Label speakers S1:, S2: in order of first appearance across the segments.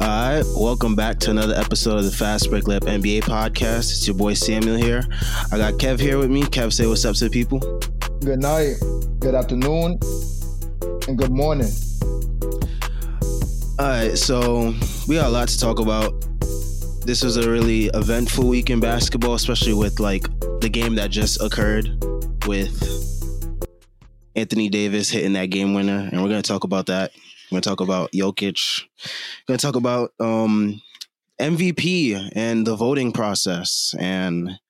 S1: All right, welcome back to another episode of the Fast Break Lab NBA podcast. It's your boy Samuel here. I got Kev here with me. Kev, say what's up to the people.
S2: Good night, good afternoon, and good morning.
S1: All right, so we got a lot to talk about. This was a really eventful week in basketball, especially with like the game that just occurred with Anthony Davis hitting that game winner, and we're gonna talk about that. We're gonna talk about Jokic. We're gonna talk about um, MVP and the voting process and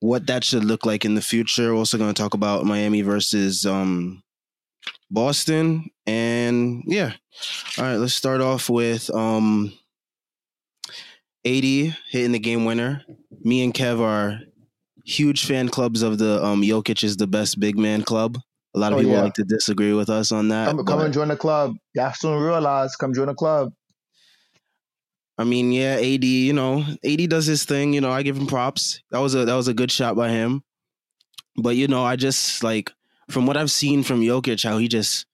S1: what that should look like in the future. We're also gonna talk about Miami versus um, Boston, and yeah. All right, let's start off with um, AD hitting the game winner. Me and Kev are huge fan clubs of the um, Jokic is the best big man club. A lot of
S2: Oh,
S1: people
S2: yeah.
S1: like to disagree with us on that.
S2: Come, come and join the club. Y'all soon realize, come join the club.
S1: I mean, yeah, AD, you know, AD does his thing. You know, I give him props. That was a that was a good shot by him. But you know, I just like from what I've seen from Jokic, how he just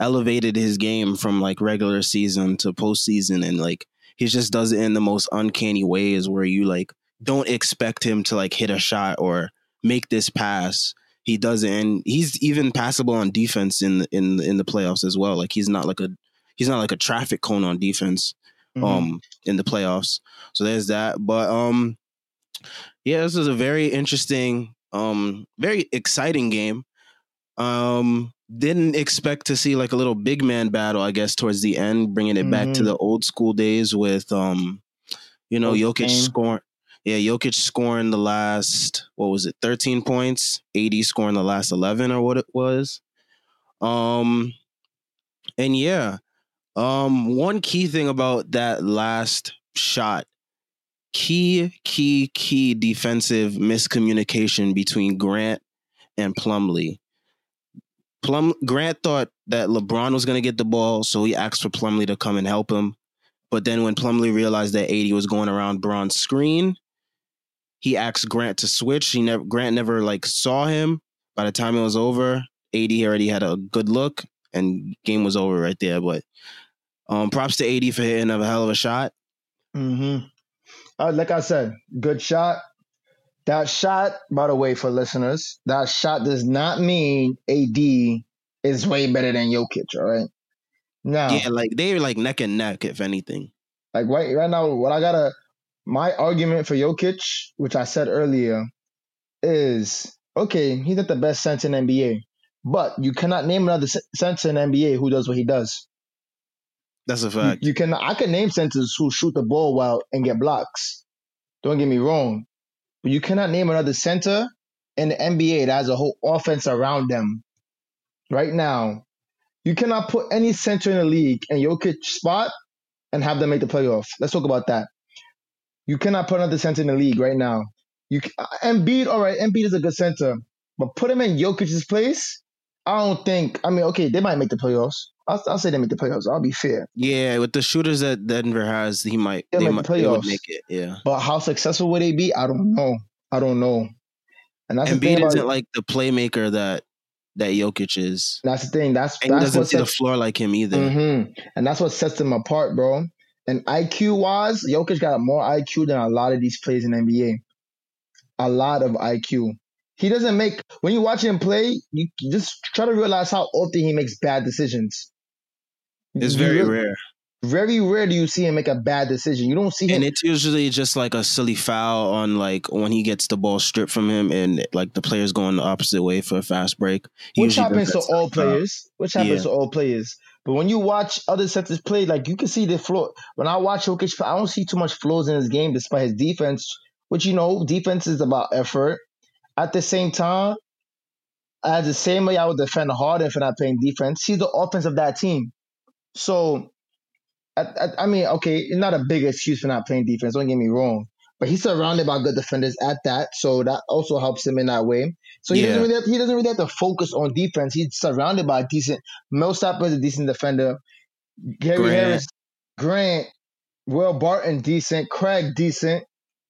S1: elevated his game from like regular season to postseason, and like he just does it in the most uncanny ways where you like don't expect him to like hit a shot or make this pass. He does it, and he's even passable on defense in in in the playoffs as well. Like he's not like a he's not like a traffic cone on defense
S2: Mhm.
S1: um in the playoffs. So there's that. But um yeah, this is a very interesting, um, very exciting game. Um didn't expect to see like a little big man battle, I guess, towards the end, bringing it back to
S2: Mhm.
S1: the old school days with um, you know, Jokic scoring yeah, Jokic scoring the last what was it, 13 points, AD scoring the last 11 or what it was. Um and yeah, um, one key thing about that last shot, key, key, key defensive miscommunication between Grant and Plumlee. Plum Grant thought that LeBron was going to get the ball, so he asked for Plumlee to come and help him. But then when Plumlee realized that AD was going around Bron's screen, he asked Grant to switch. He never Grant never like saw him. By the time it was over, AD already had a good look and game was over right there. But um, props to AD for hitting a hell of a shot.
S2: Mm-hmm. Uh, like I said, good shot. That shot, by the way, for listeners, that shot does not mean AD is way better than Jokic. All right. Now,
S1: Yeah, like they were like neck and neck, if anything.
S2: like right right now, what I gotta my argument for Jokic, which I said earlier, is okay. He's not the best center in NBA, but you cannot name another center in NBA who does what he does.
S1: That's a
S2: You,
S1: fact.
S2: you can I can name centers who shoot the ball well and get blocks. Don't get me wrong, but you cannot name another center in the NBA that has a whole offense around them. Right now, you cannot put any center in the league in Jokic spot and have them make the playoff. Let's talk about that. You cannot put another center in the league right now. You uh, Embiid, all right, Embiid is a good center, but put him in Jokic's place. I don't think. I mean, okay, they might make the playoffs. I'll, I'll say they make the playoffs. I'll be fair.
S1: Yeah, with the shooters that Denver has, he might
S2: They'll
S1: they
S2: make
S1: might
S2: the playoffs.
S1: make it. Yeah.
S2: But how successful would they be? I don't know. I don't know. And that's the thing
S1: Embiid isn't like the playmaker that that Jokic is.
S2: that's the thing. That's
S1: And he doesn't
S2: what
S1: see the floor like him either.
S2: Mhm. and that's what sets them apart, bro. And IQ wise, Jokic got more IQ than a lot of these players in NBA. A lot of IQ. He doesn't make when you watch him play, you just try to realize how often he makes bad decisions.
S1: It's very rare.
S2: Very rare do you see him make a bad decision. You don't see him
S1: And it's usually just like a silly foul on like when he gets the ball stripped from him and like the player's going the opposite way for a fast break. He
S2: which happens to all
S1: foul.
S2: Uh, players. Which happens
S1: Yeah.
S2: to all players. But when you watch other centers play, like you can see the floor. When I watch Jokic, I don't see too much flaws in his game, despite his defense. Which you know, defense is about effort. At the same time, as the same way I would defend Harden for not playing defense, he's the offense of that team. So, I, I, I mean, okay, not a big excuse for not playing defense. Don't get me wrong. But he's surrounded by good defenders at that, so that also helps him in that way. So he
S1: Yeah.
S2: doesn't really have, he doesn't really have to focus on defense. He's surrounded by decent. Millsap is a decent defender. Gary
S1: Grant.
S2: Harris, Grant, Will Barton decent. Craig decent.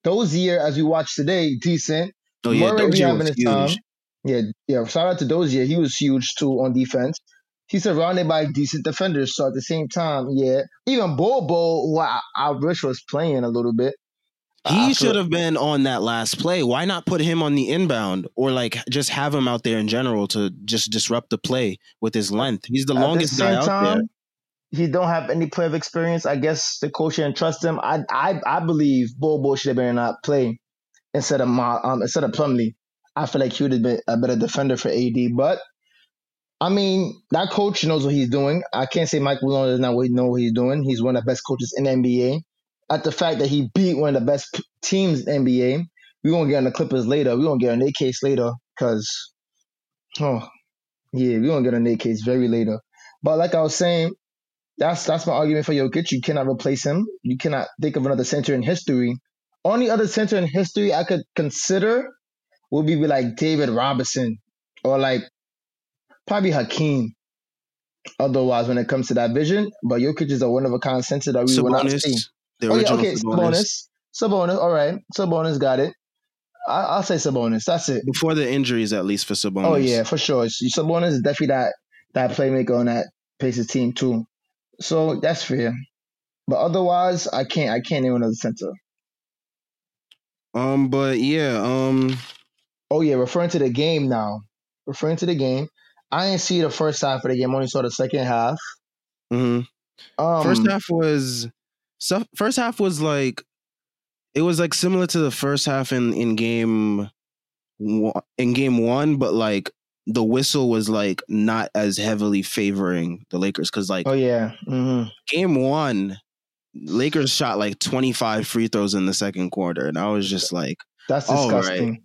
S2: Dozier, as we watch today, decent.
S1: Oh yeah,
S2: Murray
S1: Dozier
S2: having
S1: was
S2: his time.
S1: huge.
S2: Yeah, yeah. Shout out to Dozier. He was huge too on defense. he's surrounded by decent defenders. So at the same time, yeah, even Bol Bol, who I, I wish was playing a little bit.
S1: He should have been on that last play. Why not put him on the inbound or like just have him out there in general to just disrupt the play with his length? He's the longest the guy out time, there.
S2: He don't have any play of experience. I guess the coach didn't trust him. I I I believe Bol Bol should have been not play instead of Ma, um instead of Plumlee. I feel like he would have been a better defender for AD. But I mean, that coach knows what he's doing. I can't say Mike Malone does not know what he's doing. He's one of the best coaches in the NBA. At the fact that he beat one of the best teams in the NBA, we won't get on the Clippers later. We won't get on their case later because, oh, yeah, we won't get on their case very later. But like I was saying, that's that's my argument for Jokic. You cannot replace him. You cannot think of another center in history. Only other center in history I could consider would be like David Robinson or like probably Hakeem. Otherwise, when it comes to that vision, but Jokic is a one of a kind center that we Sabonis, will not see. Oh yeah, okay, Sabonis. Sabonis, all right, Sabonis got it. I, will say Sabonis. That's it.
S1: Before the injuries, at least for Sabonis.
S2: Oh yeah, for sure. Sabonis is definitely that that playmaker on that Pacers team too. So that's fair. But otherwise, I can't. I can't name another center.
S1: Um, but yeah. Um.
S2: Oh yeah, referring to the game now. Referring to the game, I didn't see the first half of the game. Only saw the second half.
S1: Mm-hmm. Um, first half was so first half was like it was like similar to the first half in in game in game one, but like the whistle was like not as heavily favoring the Lakers because like
S2: oh yeah mm-hmm.
S1: game one Lakers shot like 25 free throws in the second quarter and I was just like
S2: that's disgusting.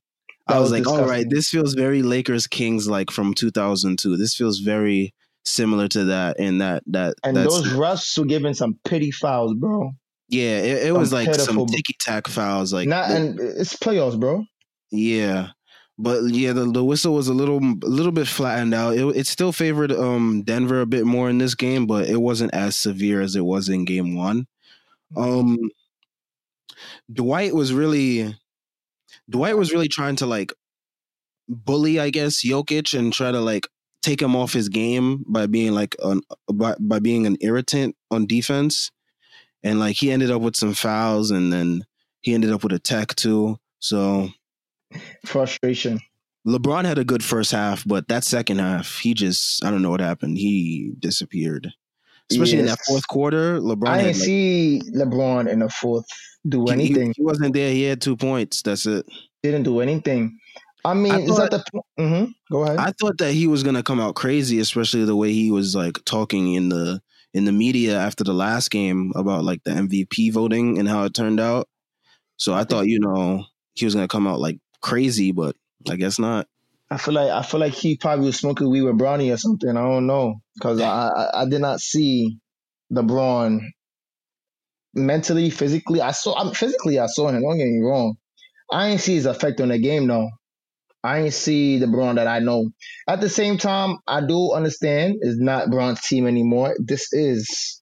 S1: I was, was like, disgusting. all right, this feels very Lakers Kings like from 2002. This feels very similar to that and that that
S2: and those refs were giving some pity fouls, bro.
S1: Yeah, it, it was like pitiful. some ticky tack fouls, like
S2: not and it's playoffs, bro.
S1: Yeah, but yeah, the, the whistle was a little a little bit flattened out. It, it still favored um Denver a bit more in this game, but it wasn't as severe as it was in game one. Um, Dwight was really Dwight was really trying to like bully, I guess, Jokic and try to like take him off his game by being like an by, by being an irritant on defense. And like he ended up with some fouls and then he ended up with a tech too. So
S2: frustration.
S1: LeBron had a good first half, but that second half, he just I don't know what happened. He disappeared. Especially yes. in that fourth quarter, LeBron. I
S2: didn't like, see LeBron in the fourth do anything.
S1: He, he, wasn't there. He had two points. That's it.
S2: Didn't do anything. I mean, I is that the? Mm-hmm. Go ahead.
S1: I thought that he was gonna come out crazy, especially the way he was like talking in the in the media after the last game about like the MVP voting and how it turned out. So I thought, you know, he was gonna come out like crazy, but I guess not.
S2: I feel like I feel like he probably was smoking weed with Bronny or something. I don't know because I, I, I did not see LeBron mentally, physically. I saw I'm, physically I saw him. Don't get me wrong. I ain't see his effect on the game though. I ain't see the Braun that I know. At the same time, I do understand it's not Braun's team anymore. This is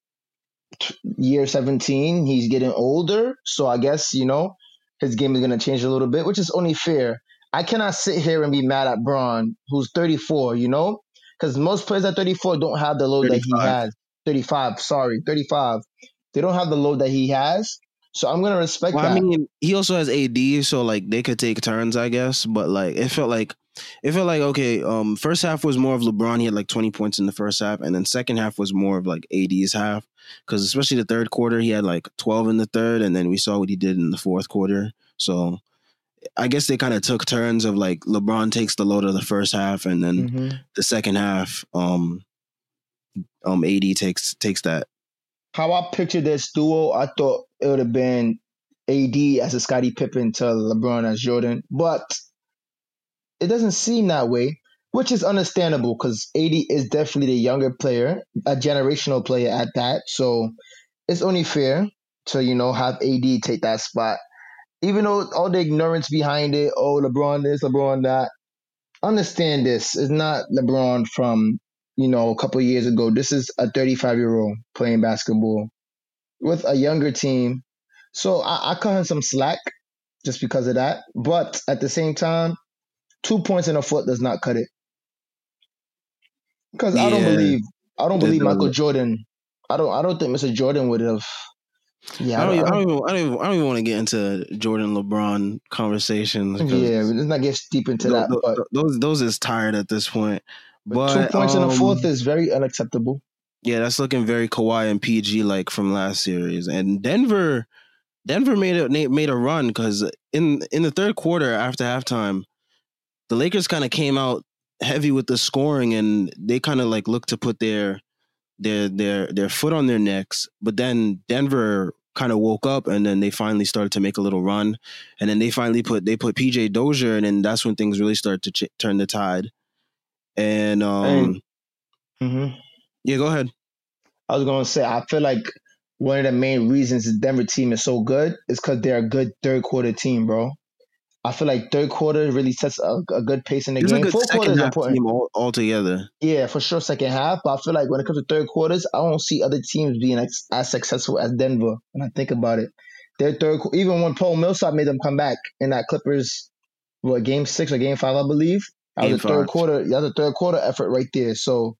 S2: year 17. He's getting older, so I guess you know his game is gonna change a little bit, which is only fair. I cannot sit here and be mad at Braun, who's 34, you know? Because most players at 34 don't have the load 35. that he has. 35, sorry, 35. They don't have the load that he has. So I'm gonna respect well, that. I mean,
S1: he also has AD, so like they could take turns, I guess. But like it felt like it felt like okay. Um, first half was more of LeBron. He had like 20 points in the first half, and then second half was more of like AD's half. Because especially the third quarter, he had like 12 in the third, and then we saw what he did in the fourth quarter. So I guess they kind of took turns of like LeBron takes the load of the first half, and then mm-hmm. the second half, um, um, AD takes takes that.
S2: How I pictured this duo, I thought it would have been AD as a Scottie Pippen to LeBron as Jordan, but it doesn't seem that way, which is understandable because AD is definitely the younger player, a generational player at that. So it's only fair to you know have AD take that spot even though all the ignorance behind it, oh LeBron this, LeBron that. Understand this is not LeBron from you know a couple years ago. This is a 35 year old playing basketball with a younger team. So I, I cut him some slack just because of that. But at the same time, two points in a foot does not cut it. Because yeah. I don't believe I don't believe. Michael Jordan. I don't. I don't think Mr. Jordan would have. Yeah,
S1: I don't, even, I, don't even, I, don't even, I don't even want to get into Jordan LeBron conversations.
S2: yeah. Let's not get deep into that.
S1: those those is tired at this point.
S2: But
S1: But
S2: two points in the
S1: um,
S2: fourth is very unacceptable.
S1: Yeah, that's looking very Kawhi and PG like from last series. And Denver, Denver made a made a run because in in the third quarter after halftime, the Lakers kind of came out heavy with the scoring and they kind of like looked to put their their their their foot on their necks. But then Denver kind of woke up and then they finally started to make a little run, and then they finally put they put PJ Dozier, and then that's when things really started to ch- turn the tide. And um,
S2: And- hmm
S1: yeah, go ahead.
S2: I was gonna say I feel like one of the main reasons the Denver team is so good is because they're a good third quarter team, bro. I feel like third quarter really sets a, a good pace in the
S1: It's
S2: game. Fourth quarter is important.
S1: team all, altogether.
S2: Yeah, for sure, second half. But I feel like when it comes to third quarters, I don't see other teams being as, as successful as Denver. When I think about it, their third, even when Paul Millsap made them come back in that Clippers, what game six or game five, I believe. That was a third quarter. That's a third quarter effort right there. So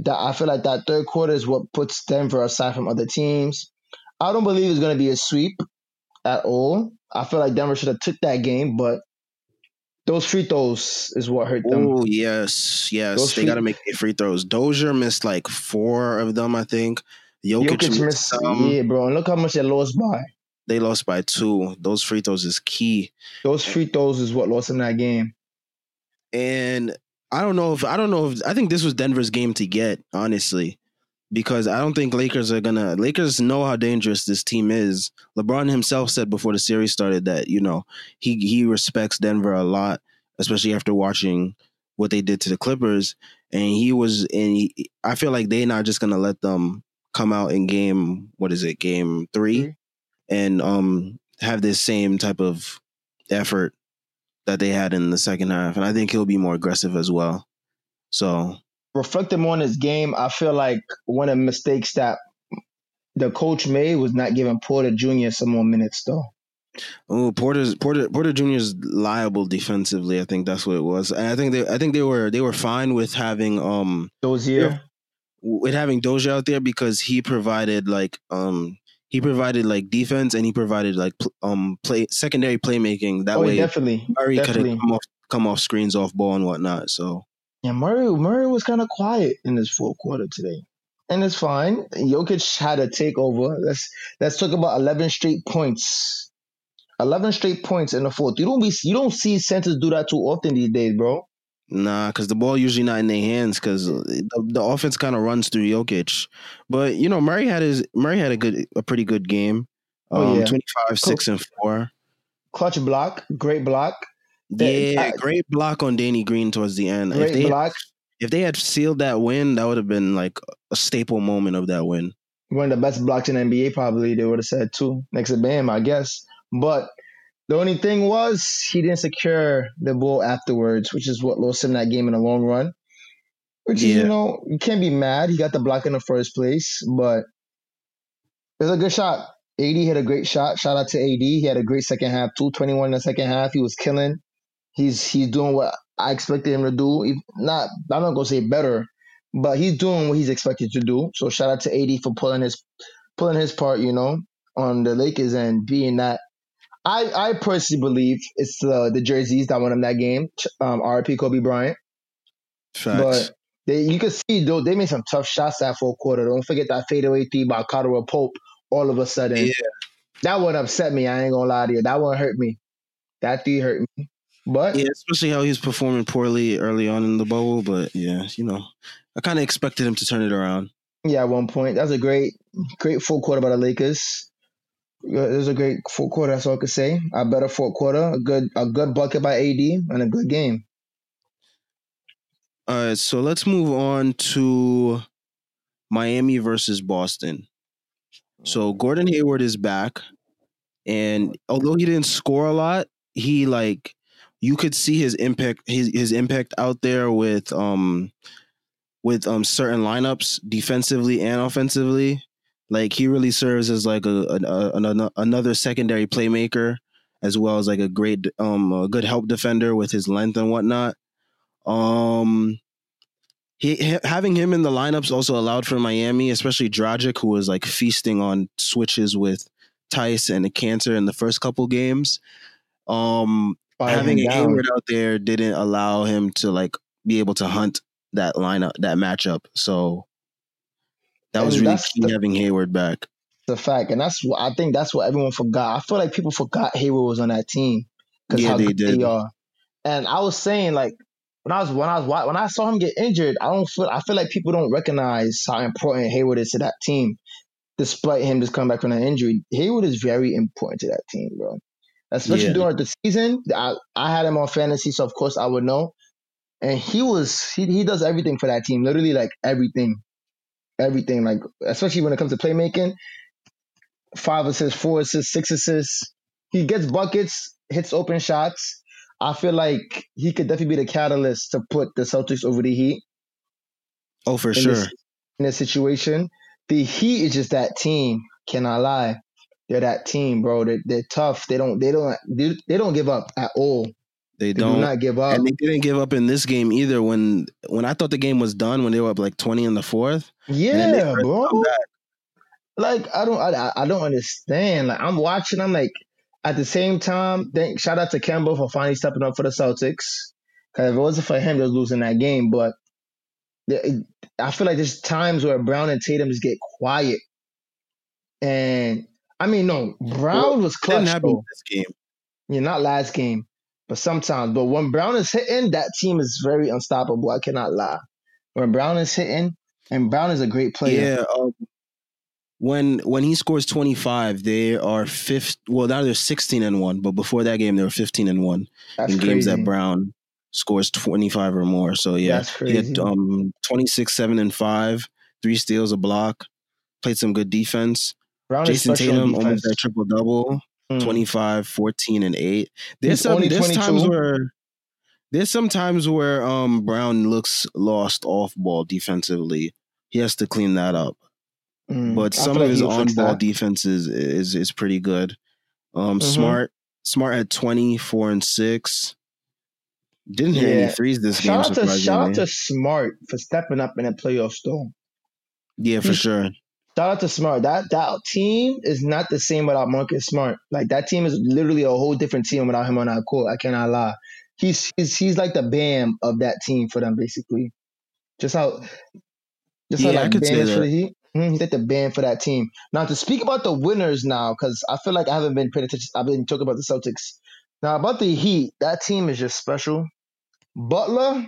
S2: that I feel like that third quarter is what puts Denver aside from other teams. I don't believe it's going to be a sweep at all. I feel like Denver should have took that game, but those free throws is what hurt them.
S1: Oh yes, yes.
S2: Those
S1: they
S2: free-
S1: got to make free throws. Dozier missed like four of them, I think. Jokic,
S2: Jokic
S1: missed
S2: missed,
S1: some.
S2: yeah, bro. And look how much they lost by.
S1: They lost by two. Those free throws is key.
S2: Those free throws is what lost them that game.
S1: And I don't know if I don't know if I think this was Denver's game to get honestly, because I don't think Lakers are gonna. Lakers know how dangerous this team is. LeBron himself said before the series started that you know he he respects Denver a lot, especially after watching what they did to the Clippers. And he was, and he, I feel like they're not just gonna let them come out in game. What is it? Game three,
S2: Three.
S1: and um have this same type of effort that they had in the second half. And I think he'll be more aggressive as well. So
S2: Reflecting on his game, I feel like one of the mistakes that the coach made was not giving Porter Jr. some more minutes, though.
S1: Oh, Porter's Porter Porter Jr. is liable defensively. I think that's what it was. And I think they I think they were they were fine with having um
S2: year,
S1: with having Dozier out there because he provided like um he provided like defense and he provided like um play secondary playmaking. That
S2: oh,
S1: way
S2: definitely,
S1: Murray could have come off come off screens off ball and whatnot. So
S2: Yeah, Murray Murray was kind of quiet in this fourth quarter today, and it's fine. Jokic had a takeover. Let's let's talk about eleven straight points. Eleven straight points in the fourth. You don't be you don't see centers do that too often these days, bro.
S1: Nah, because the ball usually not in their hands because the, the offense kind of runs through Jokic. But you know, Murray had his Murray had a good a pretty good game.
S2: Oh,
S1: Um,
S2: yeah.
S1: 25, 6, and 4.
S2: Clutch block, great block,
S1: Yeah,
S2: I-
S1: great block on Danny Green towards the end. If
S2: great
S1: they
S2: block.
S1: if they had sealed that win, that would have been like a staple moment of that win.
S2: One of the best blocks in NBA, probably they would have said too, next to Bam, I guess. But the only thing was he didn't secure the ball afterwards, which is what lost him that game in the long run. Which is, you know, you can't be mad. He got the block in the first place, but it was a good shot. AD had a great shot. Shout out to AD. He had a great second half too. 21 in the second half. He was killing. He's he's doing what I expected him to do. If Not I'm not gonna say better, but he's doing what he's expected to do. So shout out to AD for pulling his pulling his part, you know, on the Lakers and being that. I I personally believe it's the the jerseys that won him that game. Um, RP Kobe Bryant.
S1: Facts.
S2: But they, you can see though they made some tough shots that fourth quarter. Don't forget that fadeaway three by Caldwell Pope. All of a sudden,
S1: Yeah.
S2: that one upset me. I ain't gonna lie to you. That one hurt me. That three hurt me. But
S1: yeah, especially how he's performing poorly early on in the bubble. But yeah, you know, I kind of expected him to turn it around.
S2: yeah, at one point, that was a great, great full quarter by the Lakers. It was a great fourth quarter. That's all I could say. A better fourth quarter. A good, a good bucket by AD and a good game.
S1: All right, so let's move on to Miami versus Boston. So Gordon Hayward is back, and although he didn't score a lot, he like you could see his impact his his impact out there with um with um certain lineups defensively and offensively. Like he really serves as like a, a, a- another secondary playmaker as well as like a great um a good help defender with his length and whatnot. Um he having him in the lineups also allowed for Miami, especially Dragic, who was like feasting on switches with Theis and Kanter in the first couple games. Um,
S2: Fire
S1: having. Hayward out there didn't allow him to like be able to hunt that lineup, that matchup. So that was
S2: And
S1: really key
S2: the-
S1: having Hayward back.
S2: the fact, and that's what I think that's what everyone forgot. I feel like people forgot Hayward was on that team because
S1: Yeah,
S2: how
S1: they
S2: good
S1: did.
S2: they are. And I was saying like when I was when I was when I saw him get injured, I don't feel I feel like people don't recognize how important Hayward is to that team, despite him just coming back from an injury. Hayward is very important to that team, bro. Especially
S1: Yeah.
S2: during the season, I, I had him on fantasy, so of course I would know. And he was he, he does everything for that team, literally like everything, everything. Like especially when it comes to playmaking, five assists, four assists, six assists. He gets buckets, hits open shots. I feel like he could definitely be the catalyst to put the Celtics over the Heat
S1: Oh, for
S2: in
S1: sure.
S2: this in this situation. The Heat is just that team. Cannot lie, they're that team, bro. They're, they're tough. They don't they don't they, they don't give up at all.
S1: They
S2: They
S1: don't.
S2: do not give up.
S1: and they didn't give up in this game either. When when I thought the game was done, when they were up like twenty in the fourth, they
S2: yeah, bro. Like I don't I, I don't understand. Like I'm watching. I'm like at the same time. Thank shout out to Campbell for finally stepping up for the Celtics. Because if it wasn't for him, they're losing that game. But I feel like there's times where Brown and Tatum just get quiet. And I mean, no, Brown
S1: Well,
S2: was
S1: It didn't
S2: clutch
S1: happen in this game.
S2: Yeah, not last game, but sometimes. But when Brown is hitting, that team is very unstoppable. I cannot lie. When Brown is hitting, and Brown is a great player.
S1: Yeah. Um, when when he scores twenty five, they are fifth. Well, now they're sixteen and one, but before that game, they were fifteen and one
S2: That's
S1: in games that Brown scores twenty five or more. So yeah,
S2: That's
S1: he had um twenty six, seven and five, three steals, a block, played some good defense.
S2: Brown
S1: Jayson
S2: is
S1: Tatum almost at triple double.
S2: Mm.
S1: 25, 14, and 8. There's some there's times where there's some times where um Brown looks lost off ball defensively. He has to clean that up.
S2: Mm.
S1: But some of
S2: like
S1: his on ball
S2: that.
S1: defense is, is is pretty good. Um
S2: Mhm.
S1: smart smart at 24 and 6. Didn't hit
S2: Yeah.
S1: any threes this game,
S2: Shout out to shout out to Smart for stepping up in the playoff though.
S1: yeah, for sure.
S2: Shout out to Smart. That that team is not the same without Marcus Smart. Like that team is literally a whole different team without him on that court. I cannot lie. He's he's he's like the Bam of that team for them, basically. Just how just
S1: Yeah,
S2: how like Bam is for the Heat. Mhm, he's like the Bam for that team. Now to speak about the winners now, because I feel like I haven't been paying attention. I've been talking about the Celtics. Now about the Heat, that team is just special. Butler,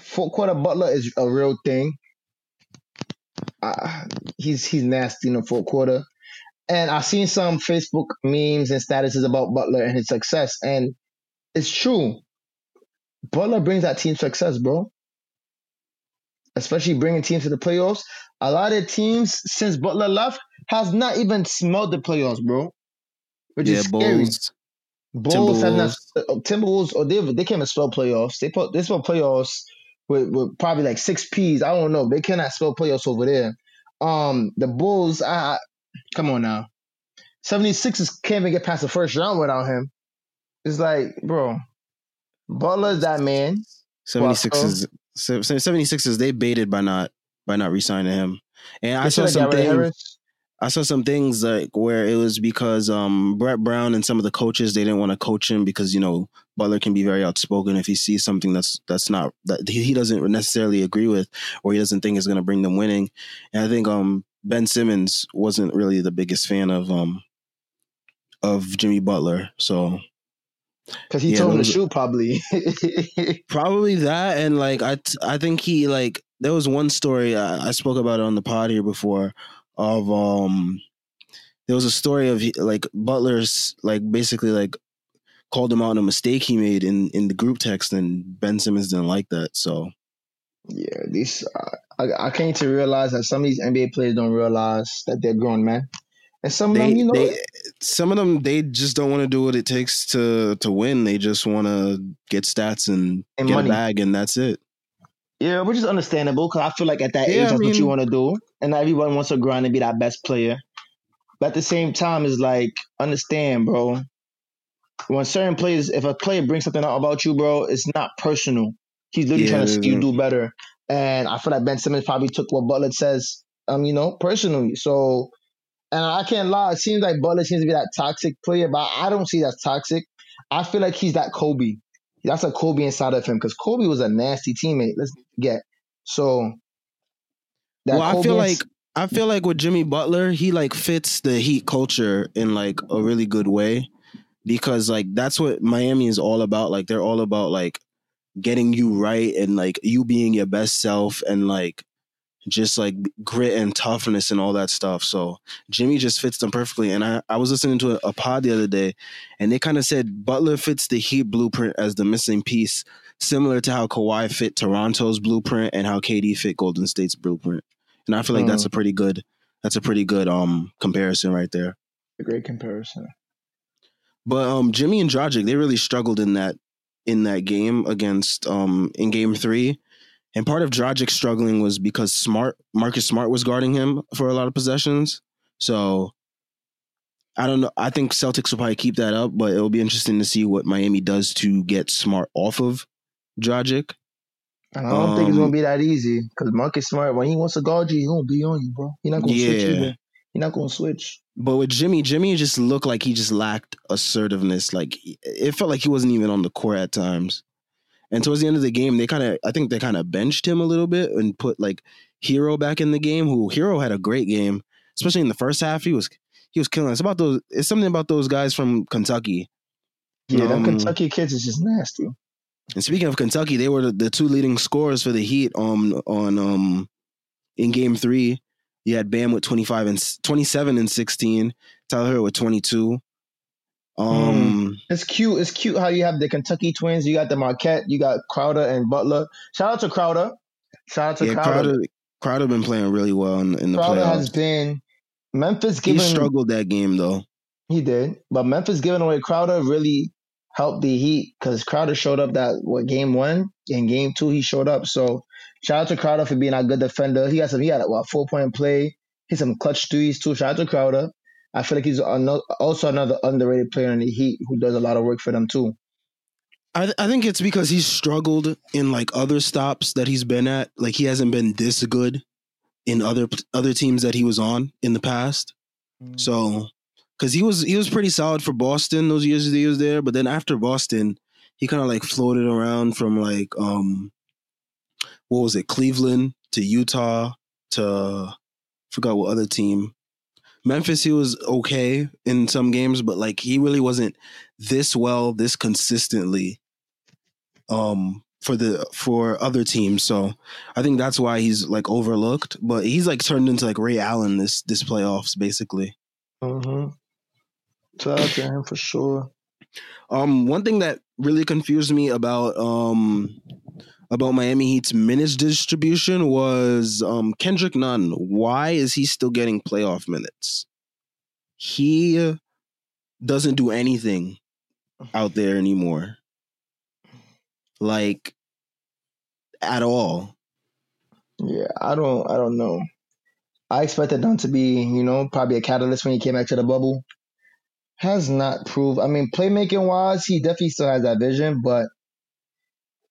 S2: fourth quarter Butler is a real thing. Uh, he's he's nasty in the fourth quarter. And I've seen some Facebook memes and statuses about Butler and his success, and it's true. Butler brings that team success, bro. Especially bringing teams to the playoffs. A lot of teams since Butler left has not even smelled the playoffs, bro. Which
S1: yeah,
S2: is scary.
S1: Bulls.
S2: Bulls have not
S1: Timberwolves.
S2: uh, Timberwolves or they they can't even spell playoffs. They put they spell playoffs with, with probably like six P's. I don't know. They cannot spell playoffs over there. Um the Bulls, I, I come on now. 76ers can't even get past the first round without him. It's like, bro, Butler's that man.
S1: 76ers, 76ers, they baited by not by not re-signing him. And I saw
S2: shoulda
S1: some
S2: got rid of
S1: things.
S2: Harris.
S1: I saw some things like where it was because um Brett Brown and some of the coaches they didn't want to coach him because you know Butler can be very outspoken if he sees something that's that's not that he doesn't necessarily agree with or he doesn't think is going to bring them winning. And I think um Ben Simmons wasn't really the biggest fan of um of Jimmy Butler. So
S2: Because he
S1: Yeah,
S2: told him to shoot probably.
S1: probably that and like I t- I think he like there was one story I, I spoke about on the pod here before of um there was a story of like Butler's like basically like called him out on a mistake he made in in the group text and Ben Simmons didn't like that so
S2: yeah, this uh, I, I came to realize that some of these NBA players don't realize that they're grown men. And some of
S1: they
S2: them, you know,
S1: they some of them they just don't want to do what it takes to to win they just want to get stats and,
S2: And
S1: get
S2: money.
S1: a bag and that's it
S2: Yeah, which is understandable because I feel like at that
S1: Yeah,
S2: age,
S1: I
S2: that's what you want to do, and everyone wants to grind and be that best player. But at the same time, it's like understand, bro. When certain players, if a player brings something out about you, bro, it's not personal. He's literally
S1: Yeah,
S2: trying to see you do better. And I feel like Ben Simmons probably took what Butler says, um, you know, personally. So, and I can't lie, it seems like Butler seems to be that toxic player, but I don't see that toxic. I feel like he's that Kobe. That's a Kobe inside of him because Kobe was a nasty teammate. Let's get so.
S1: well, I feel like I feel like with Jimmy Butler, he like fits the Heat culture in like a really good way because like that's what Miami is all about. Like they're all about like getting you right and like you being your best self and like just like grit and toughness and all that stuff. So Jimmy just fits them perfectly. And I, I was listening to a, a pod the other day and they kind of said Butler fits the Heat blueprint as the missing piece, similar to how Kawhi fit Toronto's blueprint and how KD fit Golden State's blueprint. And I feel like mm. that's a pretty good that's a pretty good um comparison right there.
S2: A great comparison.
S1: But um Jimmy and Dragic, they really struggled in that in that game against um in game three. And part of Dragic struggling was because Smart Marcus Smart was guarding him for a lot of possessions. So I don't know. I think Celtics will probably keep that up, but it'll be interesting to see what Miami does to get Smart off of Dragic.
S2: I don't um, think it's gonna um, be that easy because Marcus Smart, when he wants to guard you, he's gonna be on you, bro. He's not gonna yeah. switch either. He's not gonna switch.
S1: But with Jimmy, Jimmy just looked like he just lacked assertiveness. Like it felt like he wasn't even on the court at times. And towards the end of the game, they kind of, I think they kind of benched him a little bit and put like Herro back in the game. Who Herro had a great game, especially in the first half. He was he was killing. It's about those. It's something about those guys from Kentucky.
S2: Yeah, um, them Kentucky kids is just nasty.
S1: And speaking of Kentucky, they were the, the two leading scorers for the Heat on on um in Game Three. You had Bam with twenty five and twenty seven and sixteen. Tyler with twenty two.
S2: Um, mm. it's cute. It's cute how you have the Kentucky Twins. You got the Marquette. You got Crowder and Butler. Shout out to Crowder. Shout out to yeah, Crowder. Crowder.
S1: Crowder been playing really well in, in the Crowder playoffs. has
S2: been Memphis. Giving,
S1: he struggled that game though.
S2: He did, but Memphis giving away Crowder really helped the Heat because Crowder showed up that what game one and game two he showed up. So shout out to Crowder for being a good defender. He had some. He had what four point play. He had some clutch threes too. Shout out to Crowder. I feel like he's another, also another underrated player in the Heat who does a lot of work for them too.
S1: I th- I think it's because he's struggled in like other stops that he's been at. Like he hasn't been this good in other other teams that he was on in the past. Mm. So, because he was he was pretty solid for Boston those years that he was there, but then after Boston, he kind of like floated around from like um, what was it, Cleveland to Utah to forgot what other team Memphis, he was okay in some games, but like he really wasn't this well, this consistently. Um, for the for other teams, so I think that's why he's like overlooked. But he's like turned into like Ray Allen this this playoffs, basically.
S2: Mm-hmm. Shout out to him for sure.
S1: Um, one thing that really confused me about um about Miami Heat's minutes distribution was um, Kendrick Nunn. Why is he still getting playoff minutes? He doesn't do anything out there anymore. Like at all.
S2: Yeah, I don't I don't know. I expected Nunn to be, you know, probably a catalyst when he came back to the bubble. Has not proved. I mean, playmaking wise, he definitely still has that vision, but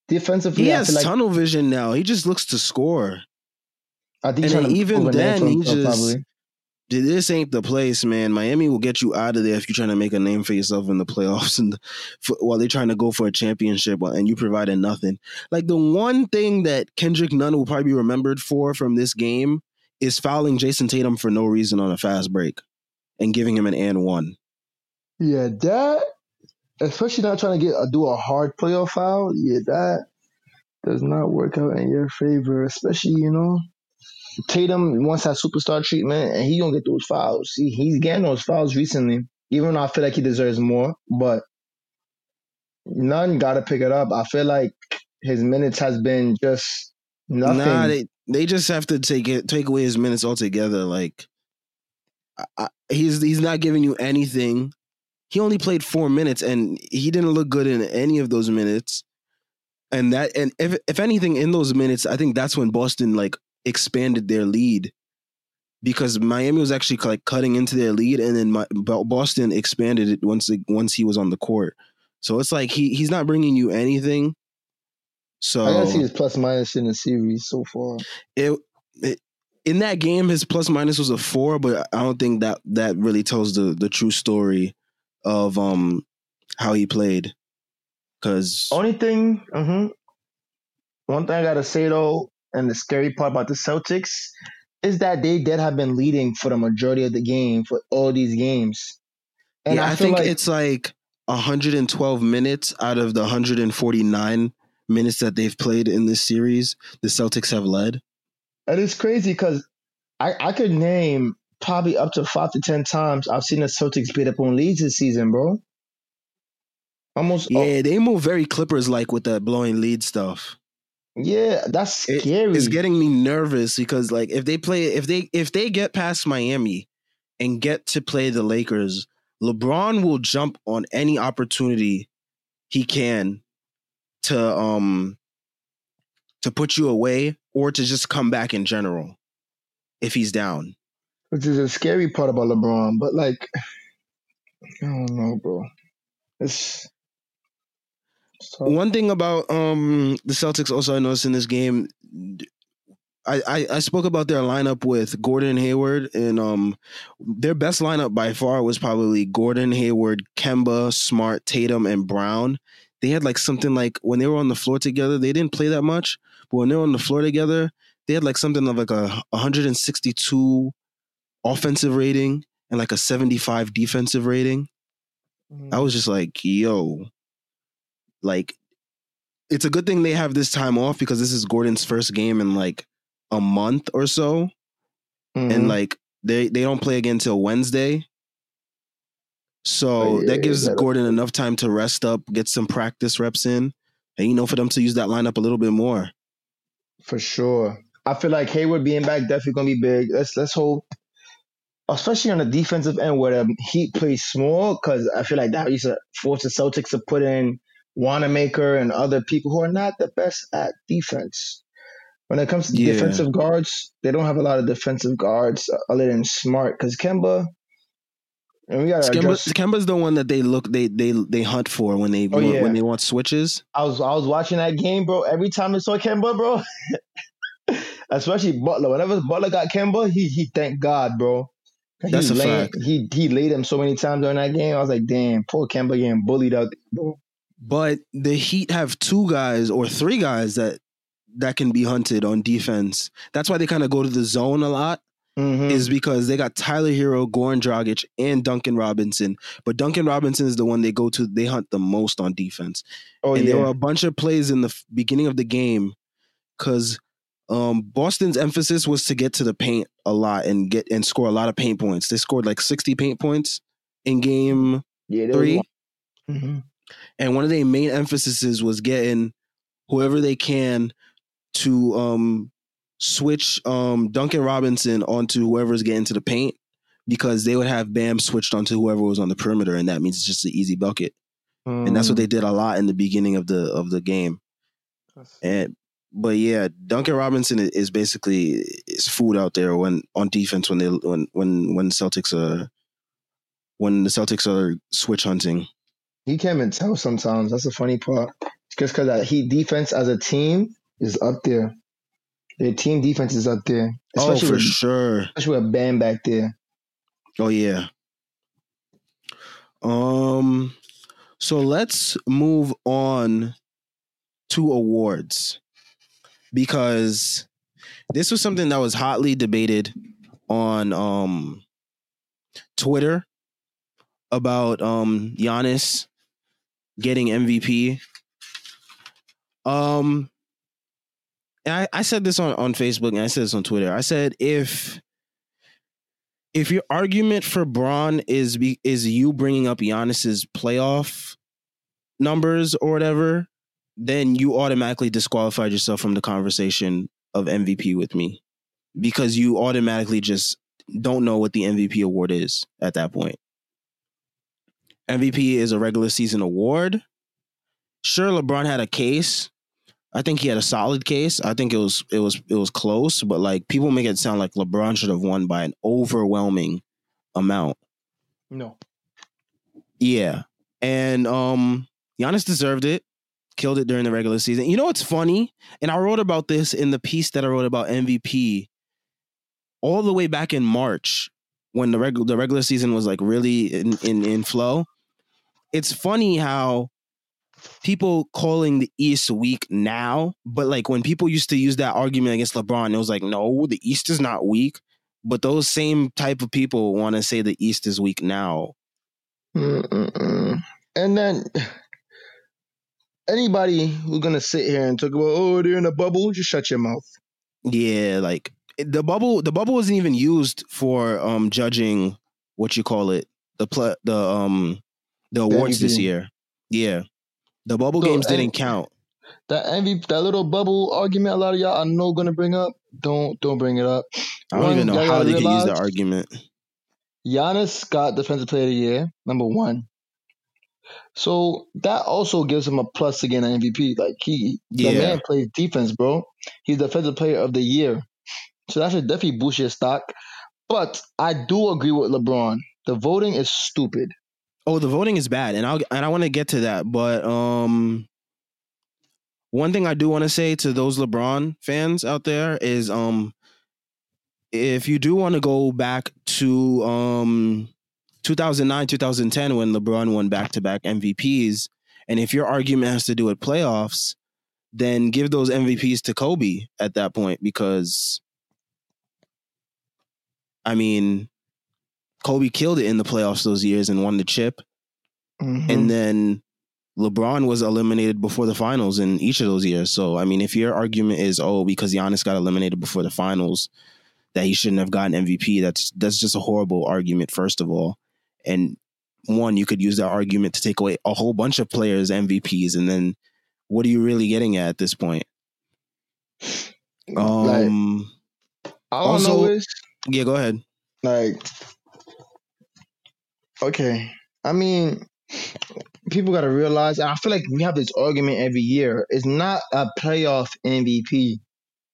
S2: Defensively,
S1: he has like, tunnel vision now. He just looks to score. I think and even then, he just probably. this ain't the place, man. Miami will get you out of there if you're trying to make a name for yourself in the playoffs and for, while they're trying to go for a championship and you provided nothing. Like the one thing that Kendrick Nunn will probably be remembered for from this game is fouling Jayson Tatum for no reason on a fast break and giving him an and one.
S2: Yeah, that especially not trying to get a, do a hard playoff foul. Yeah, that does not work out in your favor. Especially you know, Tatum wants that superstar treatment, and he gonna get those fouls. He, he's getting those fouls recently, even though I feel like he deserves more. But Nunn got to pick it up. I feel like his minutes has been just nothing. Nah,
S1: they they just have to take it take away his minutes altogether. Like. I, he's he's not giving you anything he only played four minutes and he didn't look good in any of those minutes. And that and if if anything in those minutes, I think that's when Boston like expanded their lead because Miami was actually like cutting into their lead, and then my, Boston expanded it once once he was on the court. So it's like he he's not bringing you anything. So
S2: I gotta see his plus minus in the series so far.
S1: it, it in that game his plus minus was a four, but I don't think that that really tells the the true story of um how he played. Cause
S2: Only thing, hmm one thing I gotta say though, and the scary part about the Celtics is that they did have been leading for the majority of the game for all these games. And
S1: yeah,
S2: I,
S1: I, think
S2: like
S1: it's like 112 minutes out of the 149 minutes that they've played in this series, the Celtics have led.
S2: And it's crazy because I, I could name probably up to five to ten times I've seen the Celtics beat up on leads this season, bro. Almost, oh,
S1: Yeah, they move very Clippers like with that blowing lead stuff.
S2: yeah, that's
S1: It-
S2: scary.
S1: it's getting me nervous because like if they play if they if they get past Miami and get to play the Lakers, LeBron will jump on any opportunity he can to um to put you away or to just come back in general if he's down.
S2: Which is a scary part about LeBron. But like, I don't know, bro. It's, it's.
S1: One thing about um the Celtics also I noticed in this game, I, I I spoke about their lineup with Gordon Hayward and um their best lineup by far was probably Gordon Hayward, Kemba, Smart, Tatum, and Brown. They had like something like when they were on the floor together, they didn't play that much, but when they were on the floor together, they had like something of like a 162 offensive rating and like a 75 defensive rating. I was just like, yo, like, it's a good thing they have this time off because this is Gordon's first game in like a month or so,
S2: Mhm.
S1: and like they they don't play again until Wednesday. So
S2: Oh, yeah,
S1: that gives
S2: that'll-
S1: Gordon enough time to rest up, get some practice reps in, and you know for them to use that lineup a little bit more.
S2: for sure. I feel like Hayward being back definitely gonna be big. Let's let's hope, especially on the defensive end where the Heat plays small, because I feel like that used to force the Celtics to put in Wanamaker and other people who are not the best at defense. When it comes to
S1: Yeah.
S2: defensive guards, they don't have a lot of defensive guards other than Smart, because Kemba. And we gotta
S1: Kemba. Kemba's the one that they look they they they hunt for when they
S2: Oh,
S1: want,
S2: yeah.
S1: when they want switches.
S2: I was I was watching that game, bro. Every time I saw Kemba, bro, especially Butler. Whenever Butler got Kemba, he he thanked God, bro. He
S1: That's a
S2: laying-
S1: fact.
S2: He he laid him so many times during that game. I was like, damn, poor Kemba getting bullied out.
S1: But the Heat have two guys or three guys that that can be hunted on defense. That's why they kind of go to the zone a lot.
S2: Mhm.
S1: Is because they got Tyler Herro, Goran Dragic, and Duncan Robinson. But Duncan Robinson is the one they go to. They hunt the most on defense.
S2: oh
S1: and
S2: yeah,
S1: there were a bunch of plays in the beginning of the game because um, Boston's emphasis was to get to the paint a lot and get and score a lot of paint points. They scored like sixty paint points in game
S2: yeah,
S1: three.
S2: Was, Mhm.
S1: and one of their main emphases was getting whoever they can to um switch um Duncan Robinson onto whoever's getting to the paint because they would have Bam switched onto whoever was on the perimeter and that means it's just an easy bucket. And that's what they did a lot in the beginning of the of the game. And but yeah, Duncan Robinson is basically is food out there when on defense when they when when when Celtics are when the Celtics are switch hunting.
S2: he can't even tell sometimes. That's the funny part. Just because that Heat defense as a team is up there. Their team defense is up there,
S1: Oh,
S2: especially
S1: for
S2: with,
S1: sure.
S2: especially with Bam back there.
S1: Oh yeah. Um so let's move on to awards because this was something that was hotly debated on um Twitter about um Giannis getting MVP. Um I, I said this on, on Facebook and I said this on Twitter. I said if if your argument for Bron is is you bringing up Giannis's playoff numbers or whatever, then you automatically disqualified yourself from the conversation of MVP with me because you automatically just don't know what the MVP award is at that point. MVP is a regular season award. Sure, LeBron had a case. I think he had a solid case. I think it was it was it was close, but like people make it sound like LeBron should have won by an overwhelming amount.
S2: No.
S1: Yeah. And um Giannis deserved it. Killed it during the regular season. You know what's funny? And I wrote about this in the piece that I wrote about MVP all the way back in March when the regular the regular season was like really in, in in flow. It's funny how people calling the East weak now, but like when people used to use that argument against LeBron, it was like, no, the East is not weak. But those same type of people want to say the East is weak now.
S2: Mm-mm-mm. And then anybody who's gonna sit here and talk about oh they're in a bubble, just shut your mouth.
S1: Yeah, like the bubble. The bubble wasn't even used for um judging what you call it the pl- the um the awards this year. Yeah, the bubble
S2: So,
S1: games didn't
S2: and-
S1: count.
S2: That MVP, that little bubble argument, a lot of y'all I know gonna bring up. Don't don't bring it up.
S1: I don't
S2: One,
S1: even know how they could use that argument.
S2: Giannis got Defensive Player of the Year, number one. So that also gives him a plus to get an MVP. Like he, the man plays defense, bro. He's Defensive Player of the Year. So that should definitely boost your stock. But I do agree with LeBron. The voting is stupid.
S1: Oh, the voting is bad, and I'll and I want to get to that. But um, one thing I do want to say to those LeBron fans out there is um, if you do want to go back to um, 2009, 2010 when LeBron won back to back MVPs, and if your argument has to do with playoffs, then give those MVPs to Kobe at that point because, I mean, Kobe killed it in the playoffs those years and won the chip
S2: Mhm.
S1: and then LeBron was eliminated before the finals in each of those years. So I mean, if your argument is oh because Giannis got eliminated before the finals that he shouldn't have gotten MVP, that's that's just a horrible argument. First of all, and one you could use that argument to take away a whole bunch of players MVPs, and then what are you really getting at at this point?
S2: like,
S1: Um,
S2: all I
S1: also-
S2: know is
S1: yeah, go ahead.
S2: like, okay. I mean, people got to realize. I feel like we have this argument every year. It's not a playoff MVP.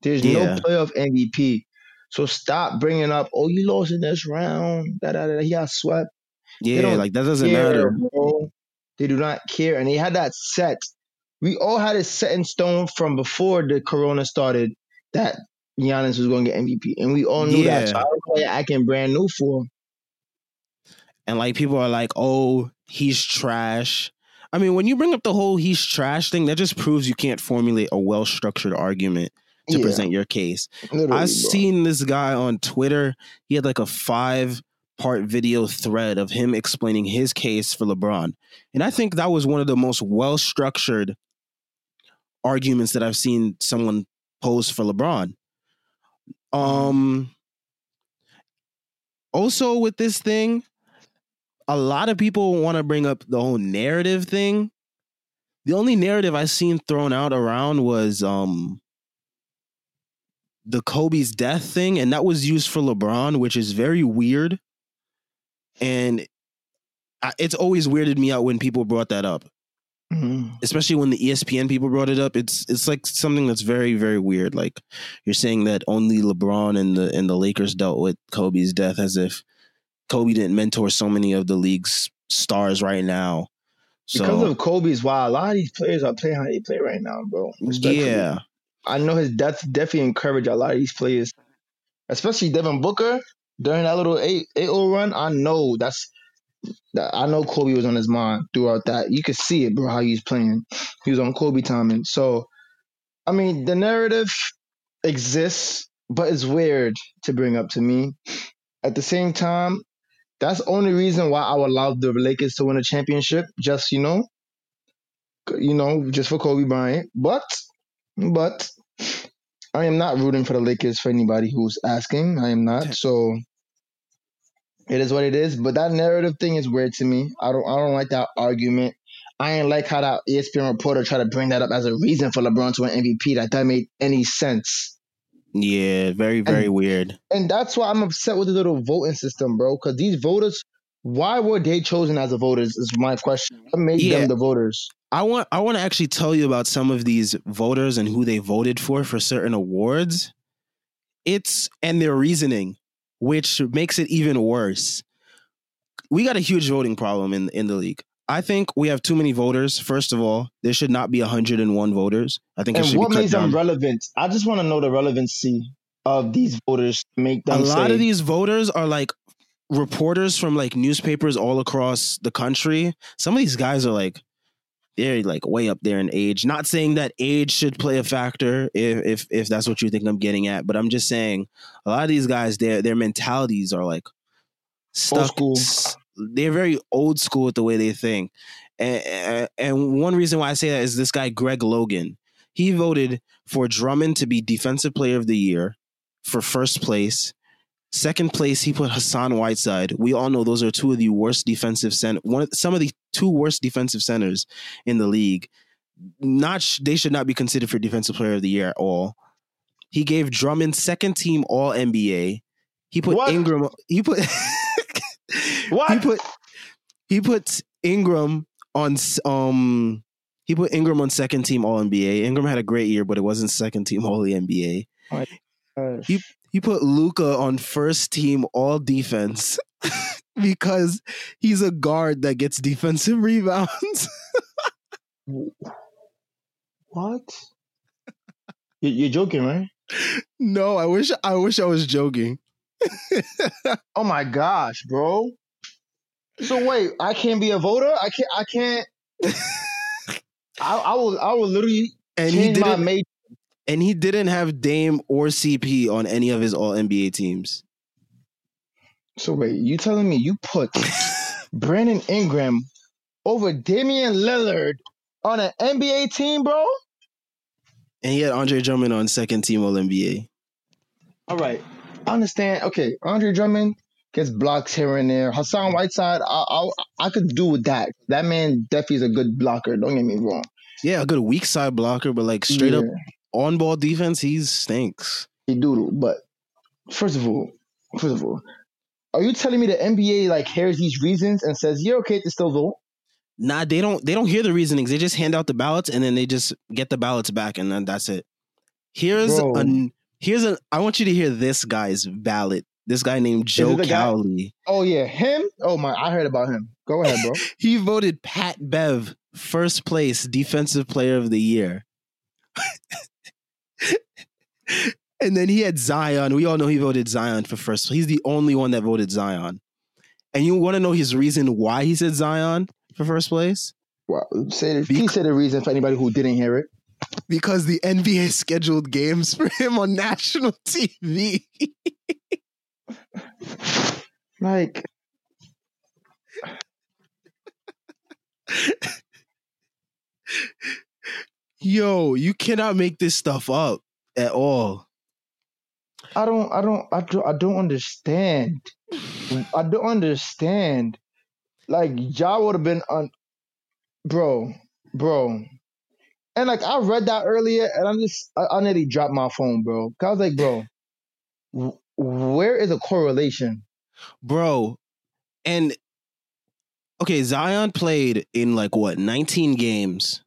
S2: There's
S1: Yeah.
S2: no playoff MVP. So stop bringing up. Oh, you lost in this round. Da da da. He got swept.
S1: Yeah, like that doesn't
S2: care,
S1: matter.
S2: bro. They do not care, and they had that set. We all had it set in stone from before the Corona started that Giannis was going to get MVP, and we all knew that. So I know acting brand new for.
S1: and like people are like, "Oh, he's trash." I mean, when you bring up the whole "he's trash" thing, that just proves you can't formulate a well-structured argument to
S2: Yeah,
S1: present your case.
S2: literally,
S1: I've
S2: bro.
S1: seen this guy on Twitter. He had like a five-part video thread of him explaining his case for LeBron, and I think that was one of the most well-structured arguments that I've seen someone pose for LeBron. Um. Also, with this thing, a lot of people want to bring up the whole narrative thing. The only narrative I seen thrown out around was um the Kobe's death thing, and that was used for LeBron, which is very weird. And I, it's always weirded me out when people brought that up,
S2: Mhm.
S1: especially when the ESPN people brought it up. It's it's like something that's very very weird. Like you're saying that only LeBron and the and the Lakers dealt with Kobe's death as if Kobe didn't mentor so many of the league's stars right now. So
S2: Because of Kobe's, why a lot of these players are playing how they play right now, bro.
S1: Yeah,
S2: I know his death definitely encouraged a lot of these players, especially Devin Booker during that little 8 0 run. I know that's that. I know Kobe was on his mind throughout that. You could see it, bro, how he was playing. He was on Kobe timing. So, I mean, the narrative exists, but it's weird to bring up to me. At the same time, that's only reason why I would love the Lakers to win a championship. Just you know, you know, just for Kobe Bryant. But, but I am not rooting for the Lakers for anybody who's asking. I am not. So it is what it is. But that narrative thing is weird to me. I don't. I don't like that argument. I ain't like how that ESPN reporter tried to bring that up as a reason for LeBron to win MVP. That that made any sense.
S1: yeah, very very weird.
S2: And that's why I'm upset with the little voting system, bro. Because these voters, why were they chosen as the voters? Is my question. What made
S1: Yeah.
S2: them the voters?
S1: I want I want to actually tell you about some of these voters and who they voted for for certain awards. It's and their reasoning, which makes it even worse. We got a huge voting problem in in the league. I think we have too many voters. First of all, there should not be 101 voters. I think it
S2: And
S1: should
S2: what makes
S1: down.
S2: them relevant? I just want to know the relevancy of these voters to make
S1: a
S2: them
S1: lot
S2: say,
S1: of these voters are like reporters from like newspapers all across the country. Some of these guys are like they're like way up there in age. Not saying that age should play a factor if if if that's what you think I'm getting at, but I'm just saying a lot of these guys their their mentalities are like stuck.
S2: school.
S1: They're very old school with the way they think. And, and one reason why I say that is this guy Greg Logan. He voted for Drummond to be defensive player of the year for first place. Second place, he put Hassan Whiteside. We all know those are two of the worst defensive center, one of, some of the two worst defensive centers in the league. Not sh- they should not be considered for defensive player of the year at all. He gave Drummond second team All NBA. He put
S2: What?
S1: Ingram. He put
S2: What?
S1: he put he put Ingram on um he put Ingram on second team All NBA. Ingram had a great year, but it wasn't second team All NBA.
S2: Uh,
S1: He- He put Luka on first team All Defense because he's a guard that gets defensive rebounds.
S2: what? You- You're joking, right?
S1: no, I wish I wish I was joking.
S2: Oh my gosh, bro. So wait, I can't be a voter. I can't. I can't. I, I will. I will literally
S1: And he didn't
S2: major.
S1: and he didn't have Dame or CP on any of his All NBA teams.
S2: So wait, you telling me you put Brandon Ingram over Damian Lillard on an NBA team, bro?
S1: And he had Andre Drummond on second team All NBA.
S2: All right, I understand. Okay, Andre Drummond gets blocks here and there. Hassan Whiteside, I I, I could do with that. That man definitely is a good blocker. Don't get me wrong.
S1: Yeah, a good weak side blocker, but like straight up on ball defense, he stinks.
S2: he doodle. But first of all, first of all, are you telling me the NBA like hears these reasons and says you're okay to still vote?
S1: Nah, they don't they don't hear the reasonings. They just hand out the ballots and then they just get the ballots back and then that's it. Here's
S2: Bro.
S1: a here's a I want you to hear this guy's ballot. This guy named Joe
S2: the guy-
S1: Cowley.
S2: Oh yeah, him. Oh my, I heard about him. Go ahead, bro.
S1: He voted Pat Bev first place defensive player of the year. and then he had Zion. We all know he voted Zion for first. He's the only one that voted Zion. And you want to know his reason why he said Zion for first place?
S2: Well, say the, please say the reason for anybody who didn't hear it.
S1: Because the NBA scheduled games for him on national TV.
S2: Like,
S1: Yo, you cannot make this stuff up at all.
S2: I don't, I don't, I don't, I don't understand. I don't understand. Like, Ja would have been on, bro, bro. And like, I read that earlier, and I'm just, I, I nearly dropped my phone, bro. 'Cause I was like, bro, wh- where is a correlation?
S1: Bro. And okay, Zion played in like what, 19 games.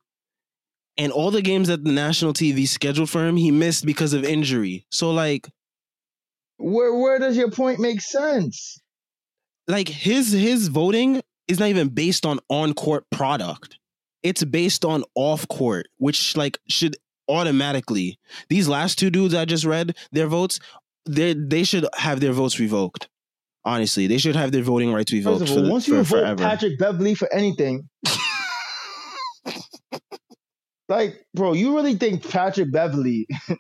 S1: And all the games that the national TV scheduled for him, he missed because of injury. So like
S2: Where, where does your point make sense?
S1: like his his voting is not even based on on-court product. It's based on off-court, which like should automatically these last two dudes I just read their votes, they they should have their votes revoked. Honestly, they should have their voting rights
S2: First
S1: revoked
S2: of
S1: for,
S2: all,
S1: the,
S2: once
S1: for
S2: you vote
S1: forever.
S2: Patrick Beverley for anything, like, bro, you really think Patrick Beverley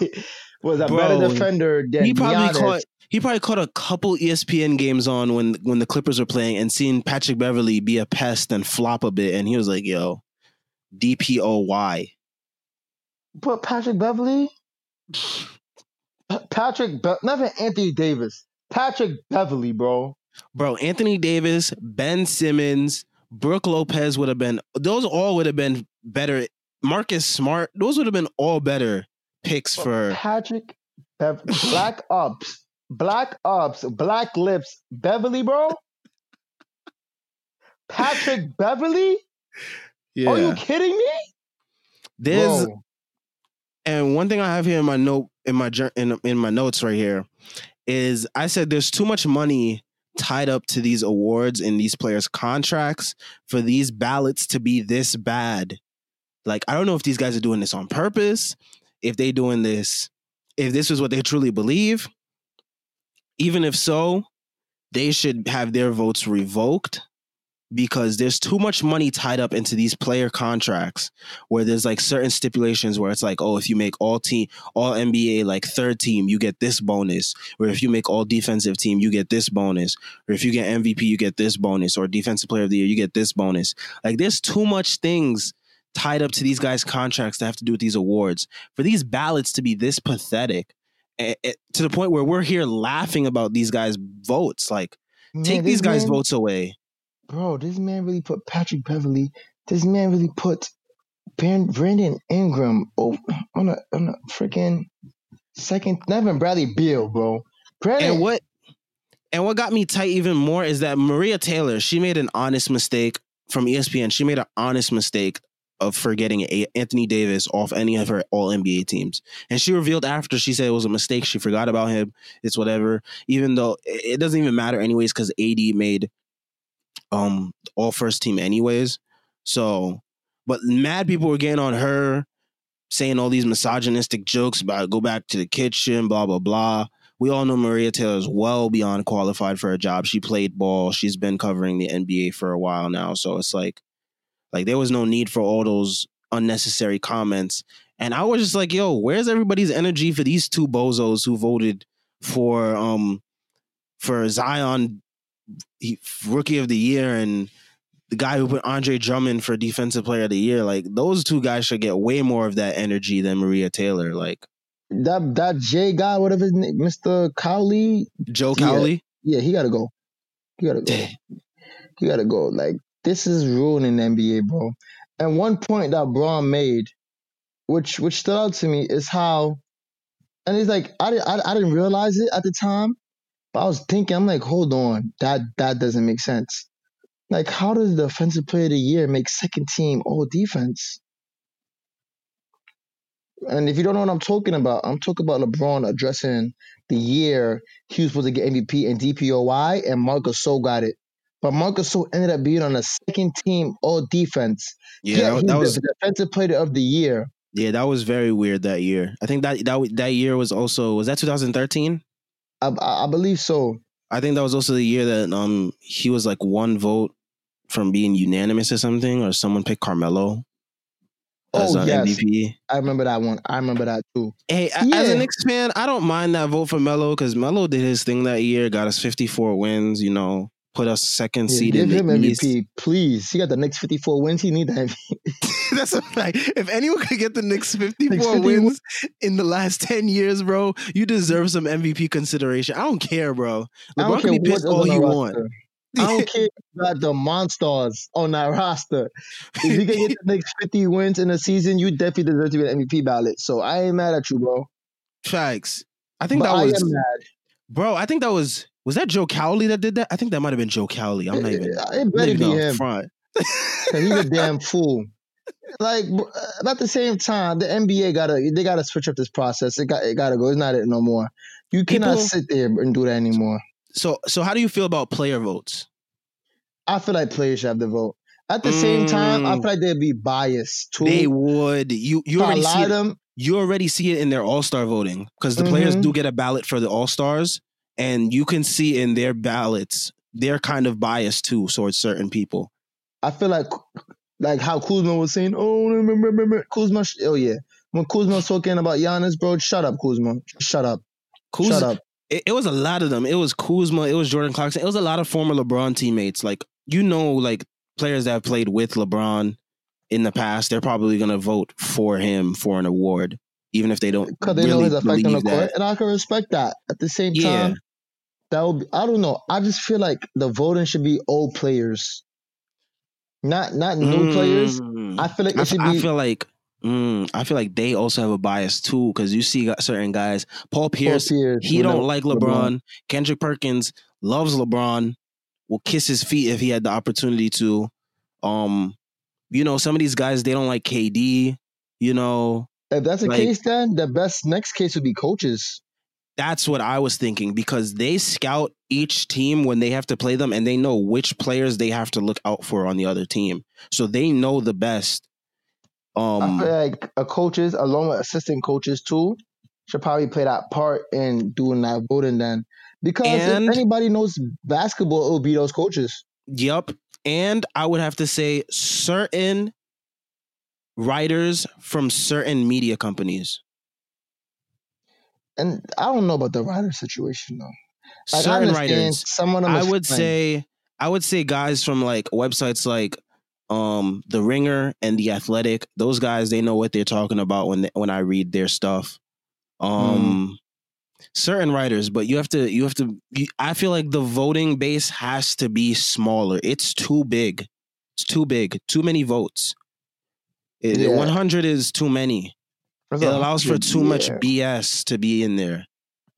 S2: was a
S1: Bro,
S2: better defender than
S1: he probably
S2: Giannis?
S1: caught he probably caught a couple ESPN games on when when the Clippers were playing and seen Patrick Beverley be a pest and flop a bit, and he was like, "Yo, DPOY."
S2: But Patrick Beverley, Patrick, Be- never Anthony Davis. Patrick Beverley, bro.
S1: Bro, Anthony Davis, Ben Simmons, Brook Lopez would have been those all would have been better. Marcus Smart, those would have been all better picks for
S2: Patrick, Bev- Black Ops, Black Ops, Black Lips, Beverley, bro. Patrick Beverley?
S1: yeah.
S2: Are you kidding me?
S1: There's
S2: Bro.
S1: and one thing I have here in my note in my in in my notes right here is I said there's too much money tied up to these awards and these players' contracts for these ballots to be this bad. Like, I don't know if these guys are doing this on purpose, if they doing this, if this is what they truly believe. Even if so, they should have their votes revoked because there's too much money tied up into these player contracts where there's like certain stipulations where it's like oh if you make all team all NBA like third team you get this bonus. Or if you make all defensive team you get this bonus. Or if you get MVP you get this bonus. Or defensive player of the year you get this bonus. Like there's too much things tied up to these guys contracts that have to do with these awards for these ballots to be this pathetic eh, eh, to the point where we're here laughing about these guys votes like
S2: Man,
S1: take these guys
S2: man-
S1: votes away
S2: bro, this man really put Patrick Beverley. This man really put Brand- Brandon Ingram on a on a freaking second. Not even Bradley Beal, bro. Brandon,
S1: And what and what got me tight even more is that Maria Taylor, she made an honest mistake from ESPN. She made an honest mistake of forgetting A- Anthony Davis off any of her all NBA teams. And she revealed after she said it was a mistake. She forgot about him. It's whatever. Even though it it doesn't even matter anyways, because AD made um all first team anyways. So but mad people were getting on her saying all these misogynistic jokes about go back to the kitchen, blah blah blah we all know Maria Taylor is well beyond qualified for a job. She played ball. She's been covering the NBA for a while now. So it's like, like there was no need for all those unnecessary comments. And I was just like, yo, where's everybody's energy for these two bozos who voted for um for Zion he, rookie of the year and the guy who put Andre Drummond for defensive player of the year? Like those two guys should get way more of that energy than Maria Taylor. Like
S2: that that J guy, whatever his name, Mr. Cowley,
S1: Joe
S2: Yeah.
S1: Cowley.
S2: yeah, he gotta go. He gotta go. he gotta go. Like this is ruining the NBA, bro. And one point that Bron made, which which stood out to me, is how, and he's like, I didn't I, I didn't realize it at the time, but I was thinking, I'm like, hold on, that that doesn't make sense. Like, how does the offensive player of the year make second team all defense? And if you don't know what I'm talking about, I'm talking about LeBron addressing the year he was supposed to get MVP and DPOY, and Marc Gasol got it. But Marc Gasol ended up being on a second team all defense.
S1: Yeah,
S2: Yet
S1: that, was
S2: the defensive player of the year.
S1: Yeah, that was very weird that year. I think that that that year was also was that 2013.
S2: I, I, believe so.
S1: I think that was also the year that um he was like one vote from being unanimous or something, or someone picked Carmelo as
S2: Oh
S1: uh,
S2: yes,
S1: MVP.
S2: I remember that one. I remember that too.
S1: Hey, a- as a
S2: Yeah.
S1: Knicks fan, I don't mind that vote for Melo because Melo did his thing that year, got us 54 wins. You know, put us second
S2: Yeah,
S1: seed
S2: give him MVP,
S1: East.
S2: please. He got the next 54 wins. He need that.
S1: That's a fact. If anyone could get the next 54
S2: Knicks 50
S1: wins in the last 10 years, bro, you deserve some MVP consideration. I don't care, bro.
S2: I don't
S1: LeBron can
S2: care
S1: be pissed all he
S2: the
S1: want.
S2: I don't care about the monsters on that roster. If you can get the next 50 wins in a season, you definitely deserve to be an MVP ballot. So I ain't mad at you, bro.
S1: Facts. I think
S2: But
S1: that
S2: I
S1: was, bro. I think that was was that Joe Cowley that did that. I think that might have been Joe Cowley. I'm not even.
S2: It, better be him.
S1: front.
S2: he's a damn fool. Like, but at the same time, the NBA gotta they gotta switch up this process. It got it gotta go. It's not it no more. You cannot
S1: People-
S2: sit there and do that anymore.
S1: So so how do you feel about player votes?
S2: I feel like players should have the vote. At the same time, I
S1: Mm.
S2: feel like they'd be biased too.
S1: They would. You you already see
S2: them.
S1: You already see it in their All Star voting because the players
S2: Mhm.
S1: do get a ballot for the All Stars, and you can see in their ballots they're kind of biased too towards certain people.
S2: I feel like like how Kuzma was saying, oh, remember, remember, Kuzma. Oh yeah, when Kuzma was talking about Giannis, bro, shut up, Kuzma, shut up,
S1: Kuz,
S2: shut up.
S1: It, it was a lot of them. It was Kuzma. It was Jordan Clarkson. It was a lot of former LeBron teammates. Like you know, like players that have played with LeBron in the past, they're probably gonna vote for him for an award, even if they don't
S2: Because they
S1: really
S2: know his effect on the court,
S1: that.
S2: and I can respect that. At the same
S1: Yeah.
S2: time, that would be, I don't know. I just feel like the voting should be old players, not not new players.
S1: Mm.
S2: I feel like
S1: I,
S2: it
S1: f-
S2: should
S1: I feel like mm, I feel like they also have a bias too because you see certain guys. Paul Pierce,
S2: Pierce
S1: he don't like LeBron. Kendrick Perkins loves LeBron. Will kiss his feet if he had the opportunity to. Um, you know, some of these guys they don't like KD. You know,
S2: If that's the
S1: like-
S2: case, then the best next case would be coaches.
S1: That's what I was thinking because they scout each team when they have to play them and they know which players they have to look out for on the other team. So they know the best.
S2: I
S1: Um
S2: feel like a coaches, along with assistant coaches too, should probably play that part in doing that voting then. Because
S1: And-
S2: if anybody knows basketball, it will be those coaches.
S1: Yep. And I would have to say certain writers from certain media companies.
S2: And I don't know about the rider situation though. Like, I
S1: certain writers.
S2: some of them.
S1: I would say I would say guys from like websites like um The Ringer and The Athletic. Those guys they know what they're talking about when they, when I read their stuff. Um certain writers, but you have to you have to you, I feel like the voting base has to be smaller. It's too big. It's too big. Too many votes.
S2: Yeah.
S1: 100 is too many.
S2: That's
S1: It allows for too much. BS to be in there.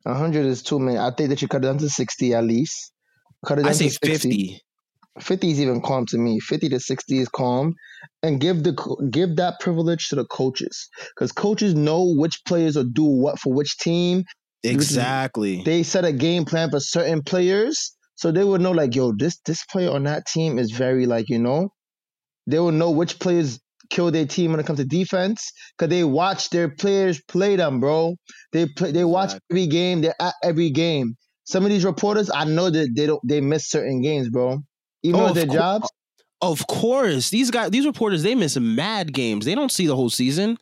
S2: A hundred is too many. I think that you cut it down to sixty at least. Cut it down
S1: I say
S2: to 60.
S1: 50.
S2: 50 is even calm to me. 50 to 60 is calm. And give the give that privilege to the coaches. Because coaches know which players will do what for which team.
S1: Exactly.
S2: They set a game plan for certain players. So they would know like, yo, this this player on that team is very like, you know, they will know which players kill their team when it comes to defense. Cause they watch their players play them, bro. They play they watch
S1: Exactly.
S2: every game, they're at every game. Some of these reporters, I know that they don't they miss certain games, bro. Even
S1: Oh,
S2: with their
S1: cour-
S2: jobs.
S1: Of course, these guys, these reporters, they miss mad games. They don't see the whole season.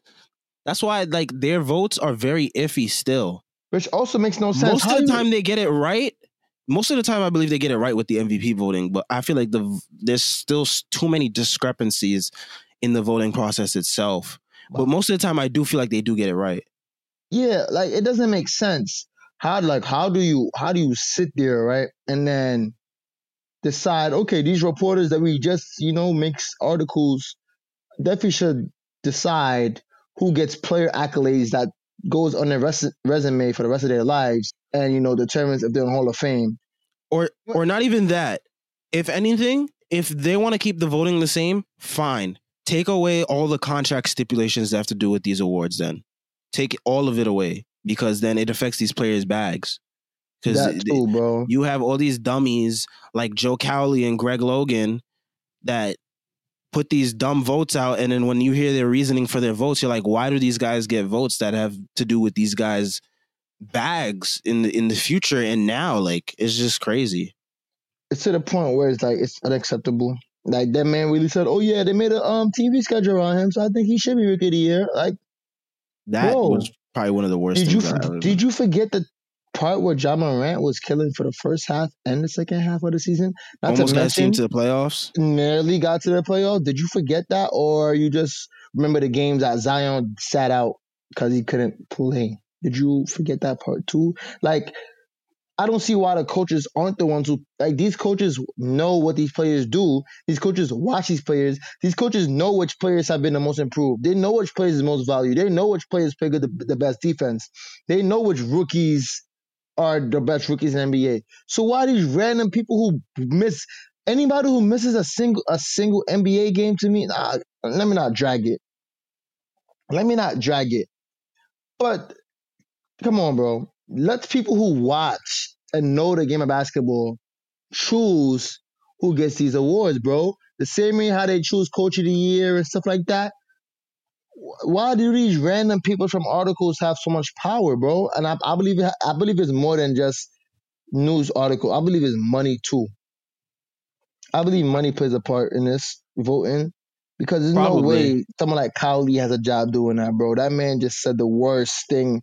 S1: That's why, like, their votes are very iffy still.
S2: Which also makes no sense.
S1: Most
S2: How
S1: of the
S2: you-
S1: time, they get it right. Most of the time, I believe they get it right with the MVP voting, but I feel like the there's still too many discrepancies in the voting process itself. But most of the time, I do feel like they do get it right.
S2: yeah, like it doesn't make sense. How like how do you how do you sit there right and then decide okay these reporters that we just you know makes articles definitely should decide who gets player accolades that goes on their res- resume for the rest of their lives and you know determines if they're in Hall of Fame.
S1: or or not even that. If anything, if they want to keep the voting the same, fine. Take away all the contract stipulations that have to do with these awards. Then take all of it away because then it affects these players' bags. Because
S2: bro.
S1: you have all these dummies like Joe Cowley and Greg Logan that put these dumb votes out, and then when you hear their reasoning for their votes, you're like, why do these guys get votes that have to do with these guys' bags in the in the future and now? Like it's just crazy.
S2: It's to the point where it's like it's unacceptable. Like that man really said, "Oh yeah, they made a um TV schedule on him, so I think he should be rookie of the year." Like,
S1: That was probably one of the worst
S2: did you
S1: things. I ever-
S2: did you forget the part where Ja Morant was killing for the first half and the second half of the season? Not
S1: almost
S2: to
S1: got
S2: mention,
S1: to the playoffs?
S2: nearly got to the playoffs. Did you forget that, or you just remember the games that Zion sat out because he couldn't play? Did you forget that part too? Like, I don't see why the coaches aren't the ones who like these coaches know what these players do. These coaches watch these players. These coaches know which players have been the most improved. They know which players is most valued. They know which players play good the, the best defense. They know which rookies are the best rookies in the NBA. So why these random people who miss anybody who misses a single a single NBA game to me? Nah, let me not drag it. Let me not drag it. But come on, bro. Let people who watch and know the game of basketball choose who gets these awards, bro. The same way how they choose coach of the year and stuff like that. Why do these random people from articles have so much power, bro? And I, I believe I believe it's more than just news article. I believe it's money too. I believe money plays a part in this voting because there's no way someone like Cowley has a job doing that, bro. That man just said the worst thing.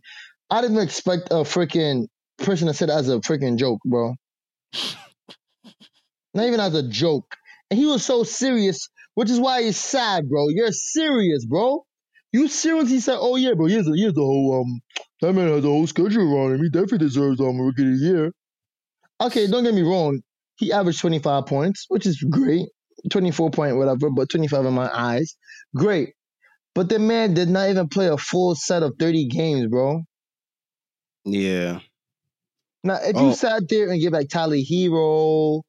S2: I didn't expect a freaking person to say that as a freaking joke, bro. Not even as a joke. And he was so serious, which is why he's sad, bro. You're serious, bro. You seriously said, "Oh yeah, bro. Here's here's the whole um. That man has a whole schedule around him. He definitely deserves um rookie of the year." Okay, don't get me wrong. He averaged 25 points, which is great. 24 point whatever, but 25 in my eyes, great. But the man did not even play a full set of 30 games, bro.
S1: Yeah.
S2: Now, if
S1: Oh.
S2: you sat there and give like Tyler Herro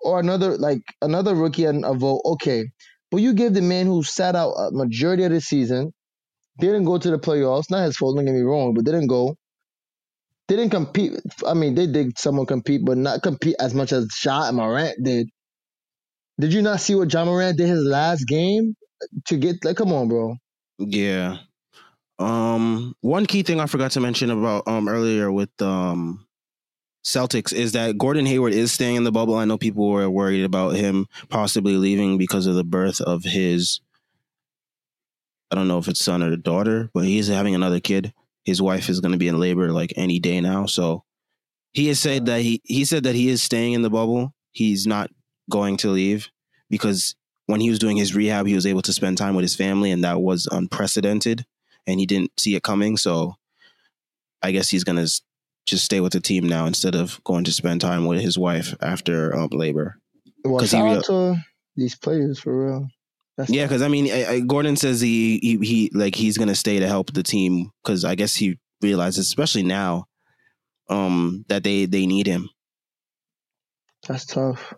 S2: or another like another rookie a, a vote, okay. But you give the man who sat out a majority of the season, didn't go to the playoffs, not his fault, don't get me wrong, but didn't go. didn't compete. I mean, they did someone compete, but not compete as much as Shaw and Morant did. Did you not see what Ja Morant did his last game to get like? Come on, bro.
S1: Yeah. Um, one key thing I forgot to mention about um earlier with um Celtics is that Gordon Hayward is staying in the bubble. I know people were worried about him possibly leaving because of the birth of his I don't know if it's son or daughter, but he's having another kid. His wife is going to be in labor like any day now, so he has said that he he said that he is staying in the bubble. He's not going to leave because when he was doing his rehab, he was able to spend time with his family, and that was unprecedented, and he didn't see it coming. So I guess he's gonna just stay with the team now instead of going to spend time with his wife after um, labor.
S2: Well, shout to these players for real. That's
S1: Yeah, because I mean, I, I, Gordon says he, he he like he's gonna stay to help the team because I guess he realizes, especially now, um, that they they need him.
S2: that's tough.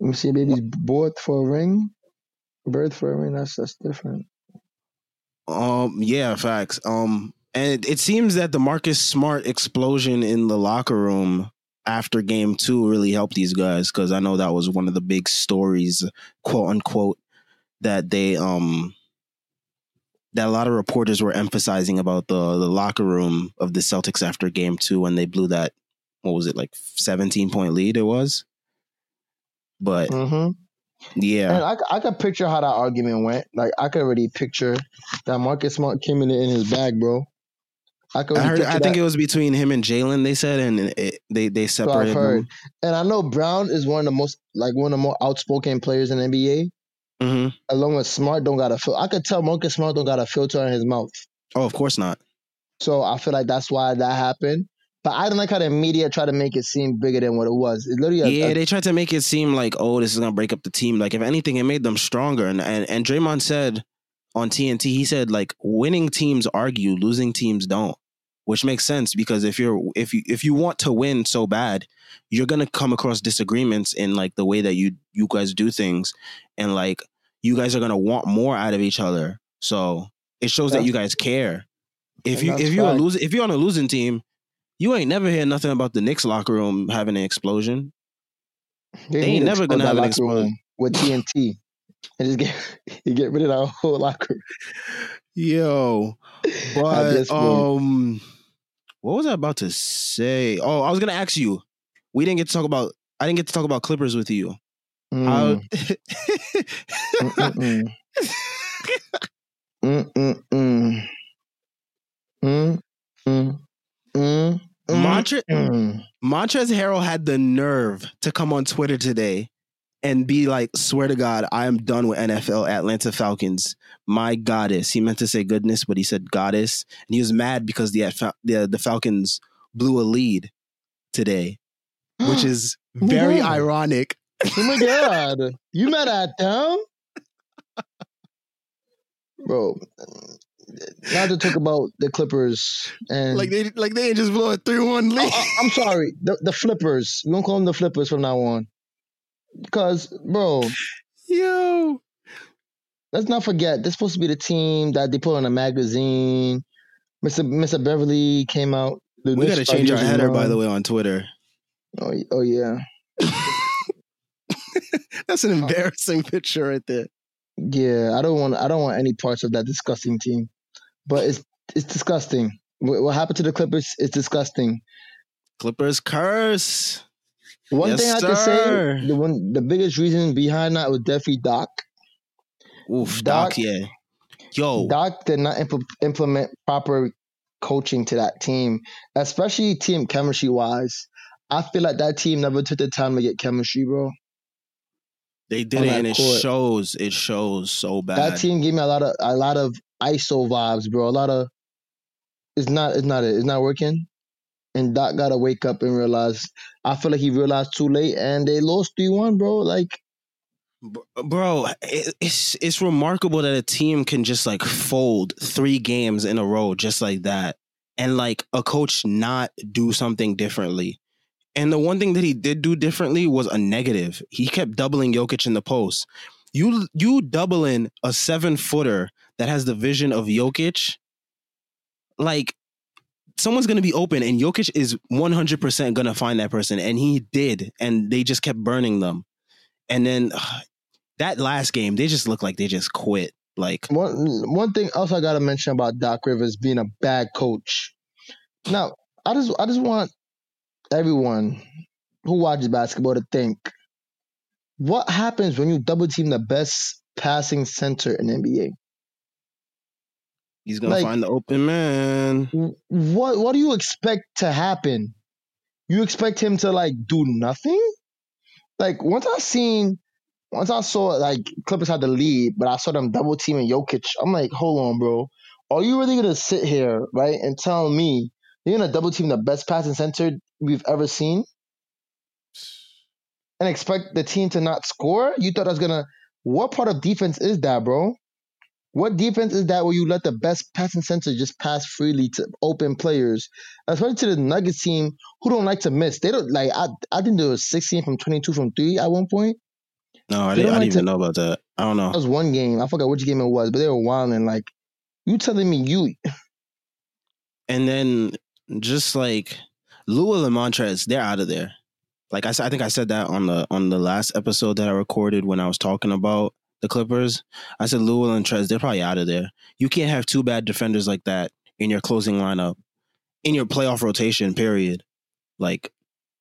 S2: Let me see, baby's born for a ring, birth for a ring. That's that's different.
S1: Um, yeah, facts. Um, and it, it seems that the Marcus Smart explosion in the locker room after Game Two really helped these guys because I know that was one of the big stories, quote unquote, that they um that a lot of reporters were emphasizing about the the locker room of the Celtics after Game Two when they blew that what was it like seventeen point lead it was, but
S2: Mm-hmm.
S1: Yeah.
S2: And I, I could picture how that argument went. Like I could already picture that Marcus Smart came in in his bag, bro. I could.
S1: I, heard, I think it was between him and Jaylen. They said, and it, they they
S2: I've
S1: separated
S2: heard.
S1: them.
S2: and I know Brown is one of the most like one of the more outspoken players in the NBA.
S1: hmm
S2: Along with Smart, don't got a filter. I could tell Marcus Smart don't got a filter in his mouth.
S1: Oh, of course not.
S2: So I feel like that's why that happened. But I don't like how the media tried to make it seem bigger than what it was. It's literally a,
S1: Yeah,
S2: a-
S1: they tried to make it seem like, oh, this is gonna break up the team. Like, if anything, it made them stronger. And and and Draymond said on TNT, he said like, winning teams argue, losing teams don't, which makes sense because if you're if you if you want to win so bad, you're gonna come across disagreements in like the way that you you guys do things, and like you guys are gonna want more out of each other. So it shows that you guys care. If
S2: And
S1: you if you're a losing if you're on a losing team, you ain't never hear nothing about the Knicks locker room having an explosion.
S2: they,
S1: ain't
S2: to
S1: never gonna have an explosion.
S2: with TNT and just get you get rid of that whole locker. room.
S1: Yo, but um, what was I about to say? Oh, I was gonna ask you. We didn't get to talk about. I didn't get to talk about Clippers with you. How?
S2: Mm, mm, mm, mm, mm.
S1: Montre-
S2: mm.
S1: Montrez Harrell had the nerve to come on Twitter today and be like, "Swear to God, I am done with NFL Atlanta Falcons. My goddess." He meant to say goodness, but he said goddess, and he was mad because the the, the Falcons blew a lead today, which is very
S2: Yeah.
S1: ironic.
S2: Oh my god. You mad at them? Bro, not to talk about the Clippers and
S1: Like they like they ain't just blow a three one oh, lead.
S2: Oh, I, am sorry, the, the Flippers. We don't call them the Flippers from now on. Because, bro,
S1: Yo,
S2: let's not forget, they're supposed to be the team that they put on a magazine. Mr. Mr. Beverley came out. The
S1: we
S2: news
S1: got to change our
S2: started
S1: header by the way on Twitter.
S2: Oh, oh yeah.
S1: That's an embarrassing picture right there.
S2: Yeah, I don't want I don't want any parts of that disgusting team. But it's it's disgusting. What, what happened to the Clippers is disgusting.
S1: Clippers curse.
S2: One
S1: Yes,
S2: thing I can say, the one the biggest reason behind that was definitely Doc.
S1: Oof,
S2: Doc-
S1: Doc, yeah. Yo,
S2: Doc did not impl- implement proper coaching to that team, especially team chemistry wise. I feel like that team never took the time to get chemistry, bro.
S1: They did it and it
S2: court.
S1: shows. It shows so bad.
S2: That team gave me a lot of a lot of ISO vibes, bro. A lot of it's not it's not it. It's not working. And Doc gotta wake up and realize. I feel like he realized too late, and they lost three one, bro. Like
S1: Bro, it, it's it's remarkable that a team can just like fold three games in a row just like that, and like a coach not do something differently. And the one thing that he did do differently was a negative. He kept doubling Jokic in the post. You you doubling a seven footer that has the vision of Jokic, like someone's gonna be open, and Jokic is one hundred percent gonna find that person, and he did, and they just kept burning them, and then uh, that last game, they just looked like they just quit. Like
S2: One one thing else I gotta mention about Doc Rivers being a bad coach. Now, I just I just want everyone who watches basketball to think what happens when you double team the best passing center in NBA?
S1: he's gonna
S2: Like-
S1: find the open man.
S2: What what do you expect to happen? You expect him to like do nothing? Like once I seen once I saw like Clippers had the lead, but I saw them double teaming Jokic, I'm like, hold on, bro. Are you really gonna sit here, right, and tell me you're gonna double team the best passing center we've ever seen? And expect the team to not score? You thought I was gonna what part of defense is that, bro? What defense is that where you let the best passing center just pass freely to open players, especially to the Nuggets team who don't like to miss? They don't like. I I think there was 16 from 22 from three at one point.
S1: No, I didn't,
S2: don't
S1: I didn't even
S2: to-
S1: know about that. I don't know.
S2: That was one game. I forgot which game it was, but they were wilding. Like you telling me you
S1: And then just like Lou and Montrez, they're out of there. Like I said, I think I said that on the on the last episode that I recorded when I was talking about the Clippers. I said Lou and Trez, they're probably out of there. You can't have two bad defenders like that in your closing lineup, in your playoff rotation, period. Like,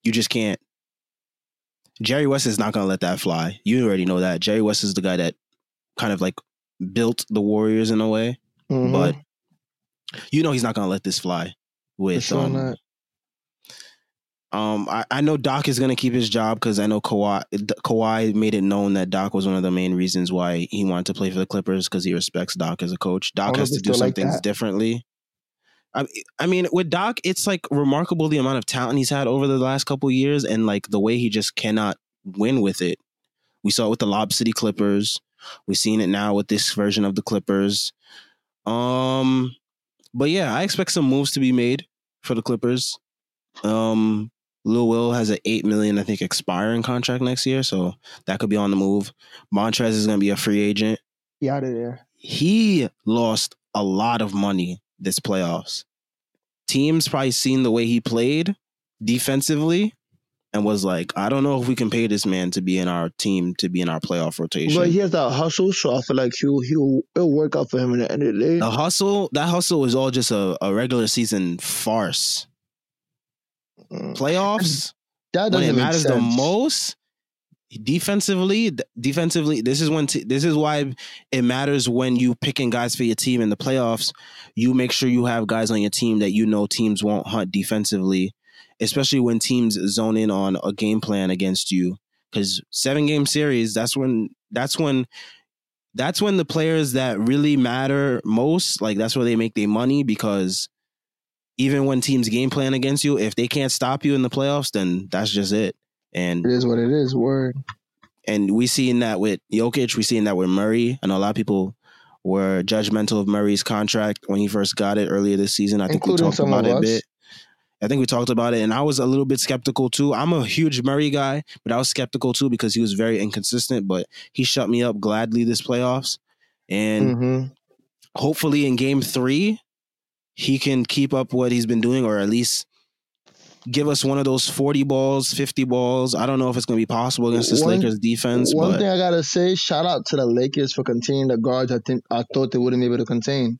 S1: you just can't. Jerry West is not gonna let that fly. You already know that. Jerry West is the guy that kind of like built the Warriors in a way
S2: Mhm.
S1: but you know he's not gonna let this fly. With um,
S2: not.
S1: Um, I, I know Doc is gonna keep his job because I know Kawhi Kawhi made it known that Doc was one of the main reasons why he wanted to play for the Clippers because he respects Doc as a coach. Doc has to do some
S2: like
S1: things
S2: that.
S1: differently. I, I mean, with Doc, it's like remarkable the amount of talent he's had over the last couple years, and like the way he just cannot win with it. We saw it with the Lob City Clippers. We've seen it now with this version of the Clippers. Um, but yeah, I expect some moves to be made for the Clippers. Um, Lou Will has an eight million, I think, expiring contract next year, so that could be on the move. Montrez is going to be a free agent.
S2: He out of there.
S1: He lost a lot of money this playoffs. Teams probably seen the way he played defensively and was like, I don't know if we can pay this man to be in our team to be in our playoff rotation.
S2: But he has that hustle, so I feel like he'll he'll it'll work out for him in the end of the day.
S1: the hustle, that hustle is all just a, a regular season farce.
S2: Mm.
S1: Playoffs,
S2: That
S1: when it matters
S2: sense.
S1: the most defensively defensively this is when t- this is why it matters when you picking guys for your team in the playoffs you make sure you have guys on your team that you know teams won't hunt defensively especially when teams zone in on a game plan against you cuz seven game series that's when that's when that's when the players that really matter most like that's where they make their money because even when teams game plan against you if they can't stop you in the playoffs then that's just it and
S2: It is what it is. Word.
S1: and we seen that with Jokic, we seen that with Murray. I know a lot of people were judgmental of Murray's contract when he first got it earlier this season. I think
S2: Including
S1: we talked
S2: some
S1: about it a bit. I think we talked about it, and I was a little bit skeptical too. I'm a huge Murray guy, but I was skeptical too because he was very inconsistent. But he shut me up gladly this playoffs, and
S2: hmm
S1: hopefully in Game Three, he can keep up what he's been doing, or at least give us one of those 40 balls, 50 balls. I don't know if it's going to be possible against this
S2: One-
S1: Lakers defense,
S2: One
S1: but
S2: thing I gotta say, shout out to the Lakers for containing the guards. I think I thought they wouldn't be able to contain.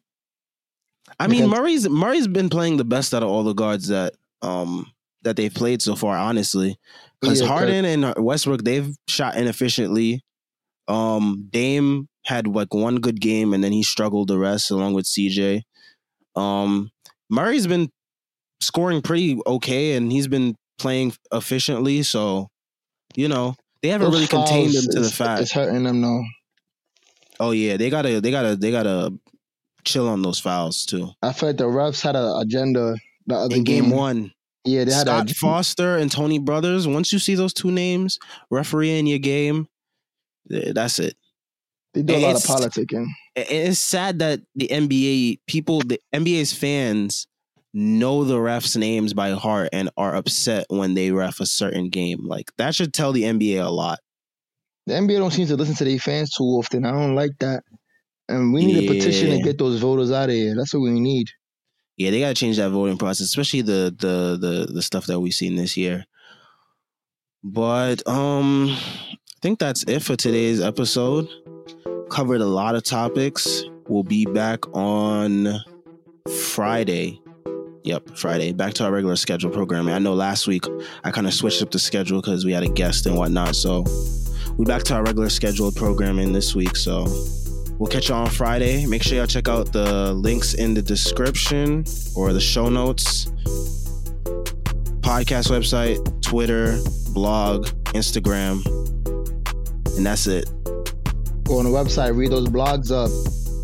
S1: I mean,
S2: Because-
S1: Murray's Murray's been playing the best out of all the guards that um that they've played so far. Honestly, because
S2: Yeah,
S1: Harden and Westbrook they've shot inefficiently. Um, Dame had like one good game and then he struggled the rest along with CJ. Um, Murray's been scoring pretty okay and he's been playing efficiently. So, you know, they haven't
S2: Those
S1: really contained him to the fact.
S2: It's hurting them though.
S1: Oh yeah, they gotta they gotta they gotta chill on those fouls too.
S2: I feel like the refs had an agenda the other
S1: In game
S2: game.
S1: one,
S2: Yeah, they had
S1: Scott
S2: a
S1: Foster and Tony Brothers. Once you see those two names refereeing your game, that's it.
S2: They do a lot of politicking.
S1: It's sad that the NBA people, the NBA's fans, know the refs' names by heart and are upset when they ref a certain game. Like that should tell the NBA a lot.
S2: The NBA don't seem to listen to their fans too often. I don't like that. And we need a petition to get those voters out of here. That's what we need.
S1: Yeah, they gotta change that voting process, especially the the the the stuff that we've seen this year. But um I think that's it for today's episode. Covered a lot of topics. We'll be back on Friday. Yep, Friday. Back to our regular schedule programming. I know last week I kind of switched up the schedule because we had a guest and whatnot. So we back to our regular scheduled programming this week. So we'll catch y'all on Friday. Make sure y'all check out the links in the description or the show notes. Podcast website, Twitter, blog, Instagram. And that's it.
S2: Go on the website, read those blogs up,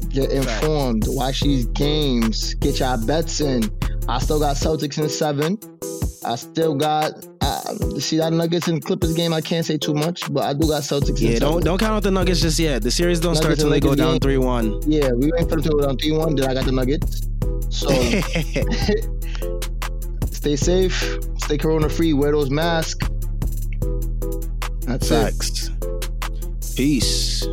S2: get informed, watch these games, get your bets in. I still got Celtics in seven. I still got uh, see that Nuggets and Clippers game. I can't say too much, but I do got Celtics.
S1: Yeah,
S2: in
S1: don't
S2: seven.
S1: don't count out the Nuggets just yet. The series don't start
S2: Nuggets
S1: till they go down three one.
S2: Yeah, we went for the two down three one. Then I got the Nuggets. So stay safe, stay corona free, wear those masks. That's it.
S1: Peace.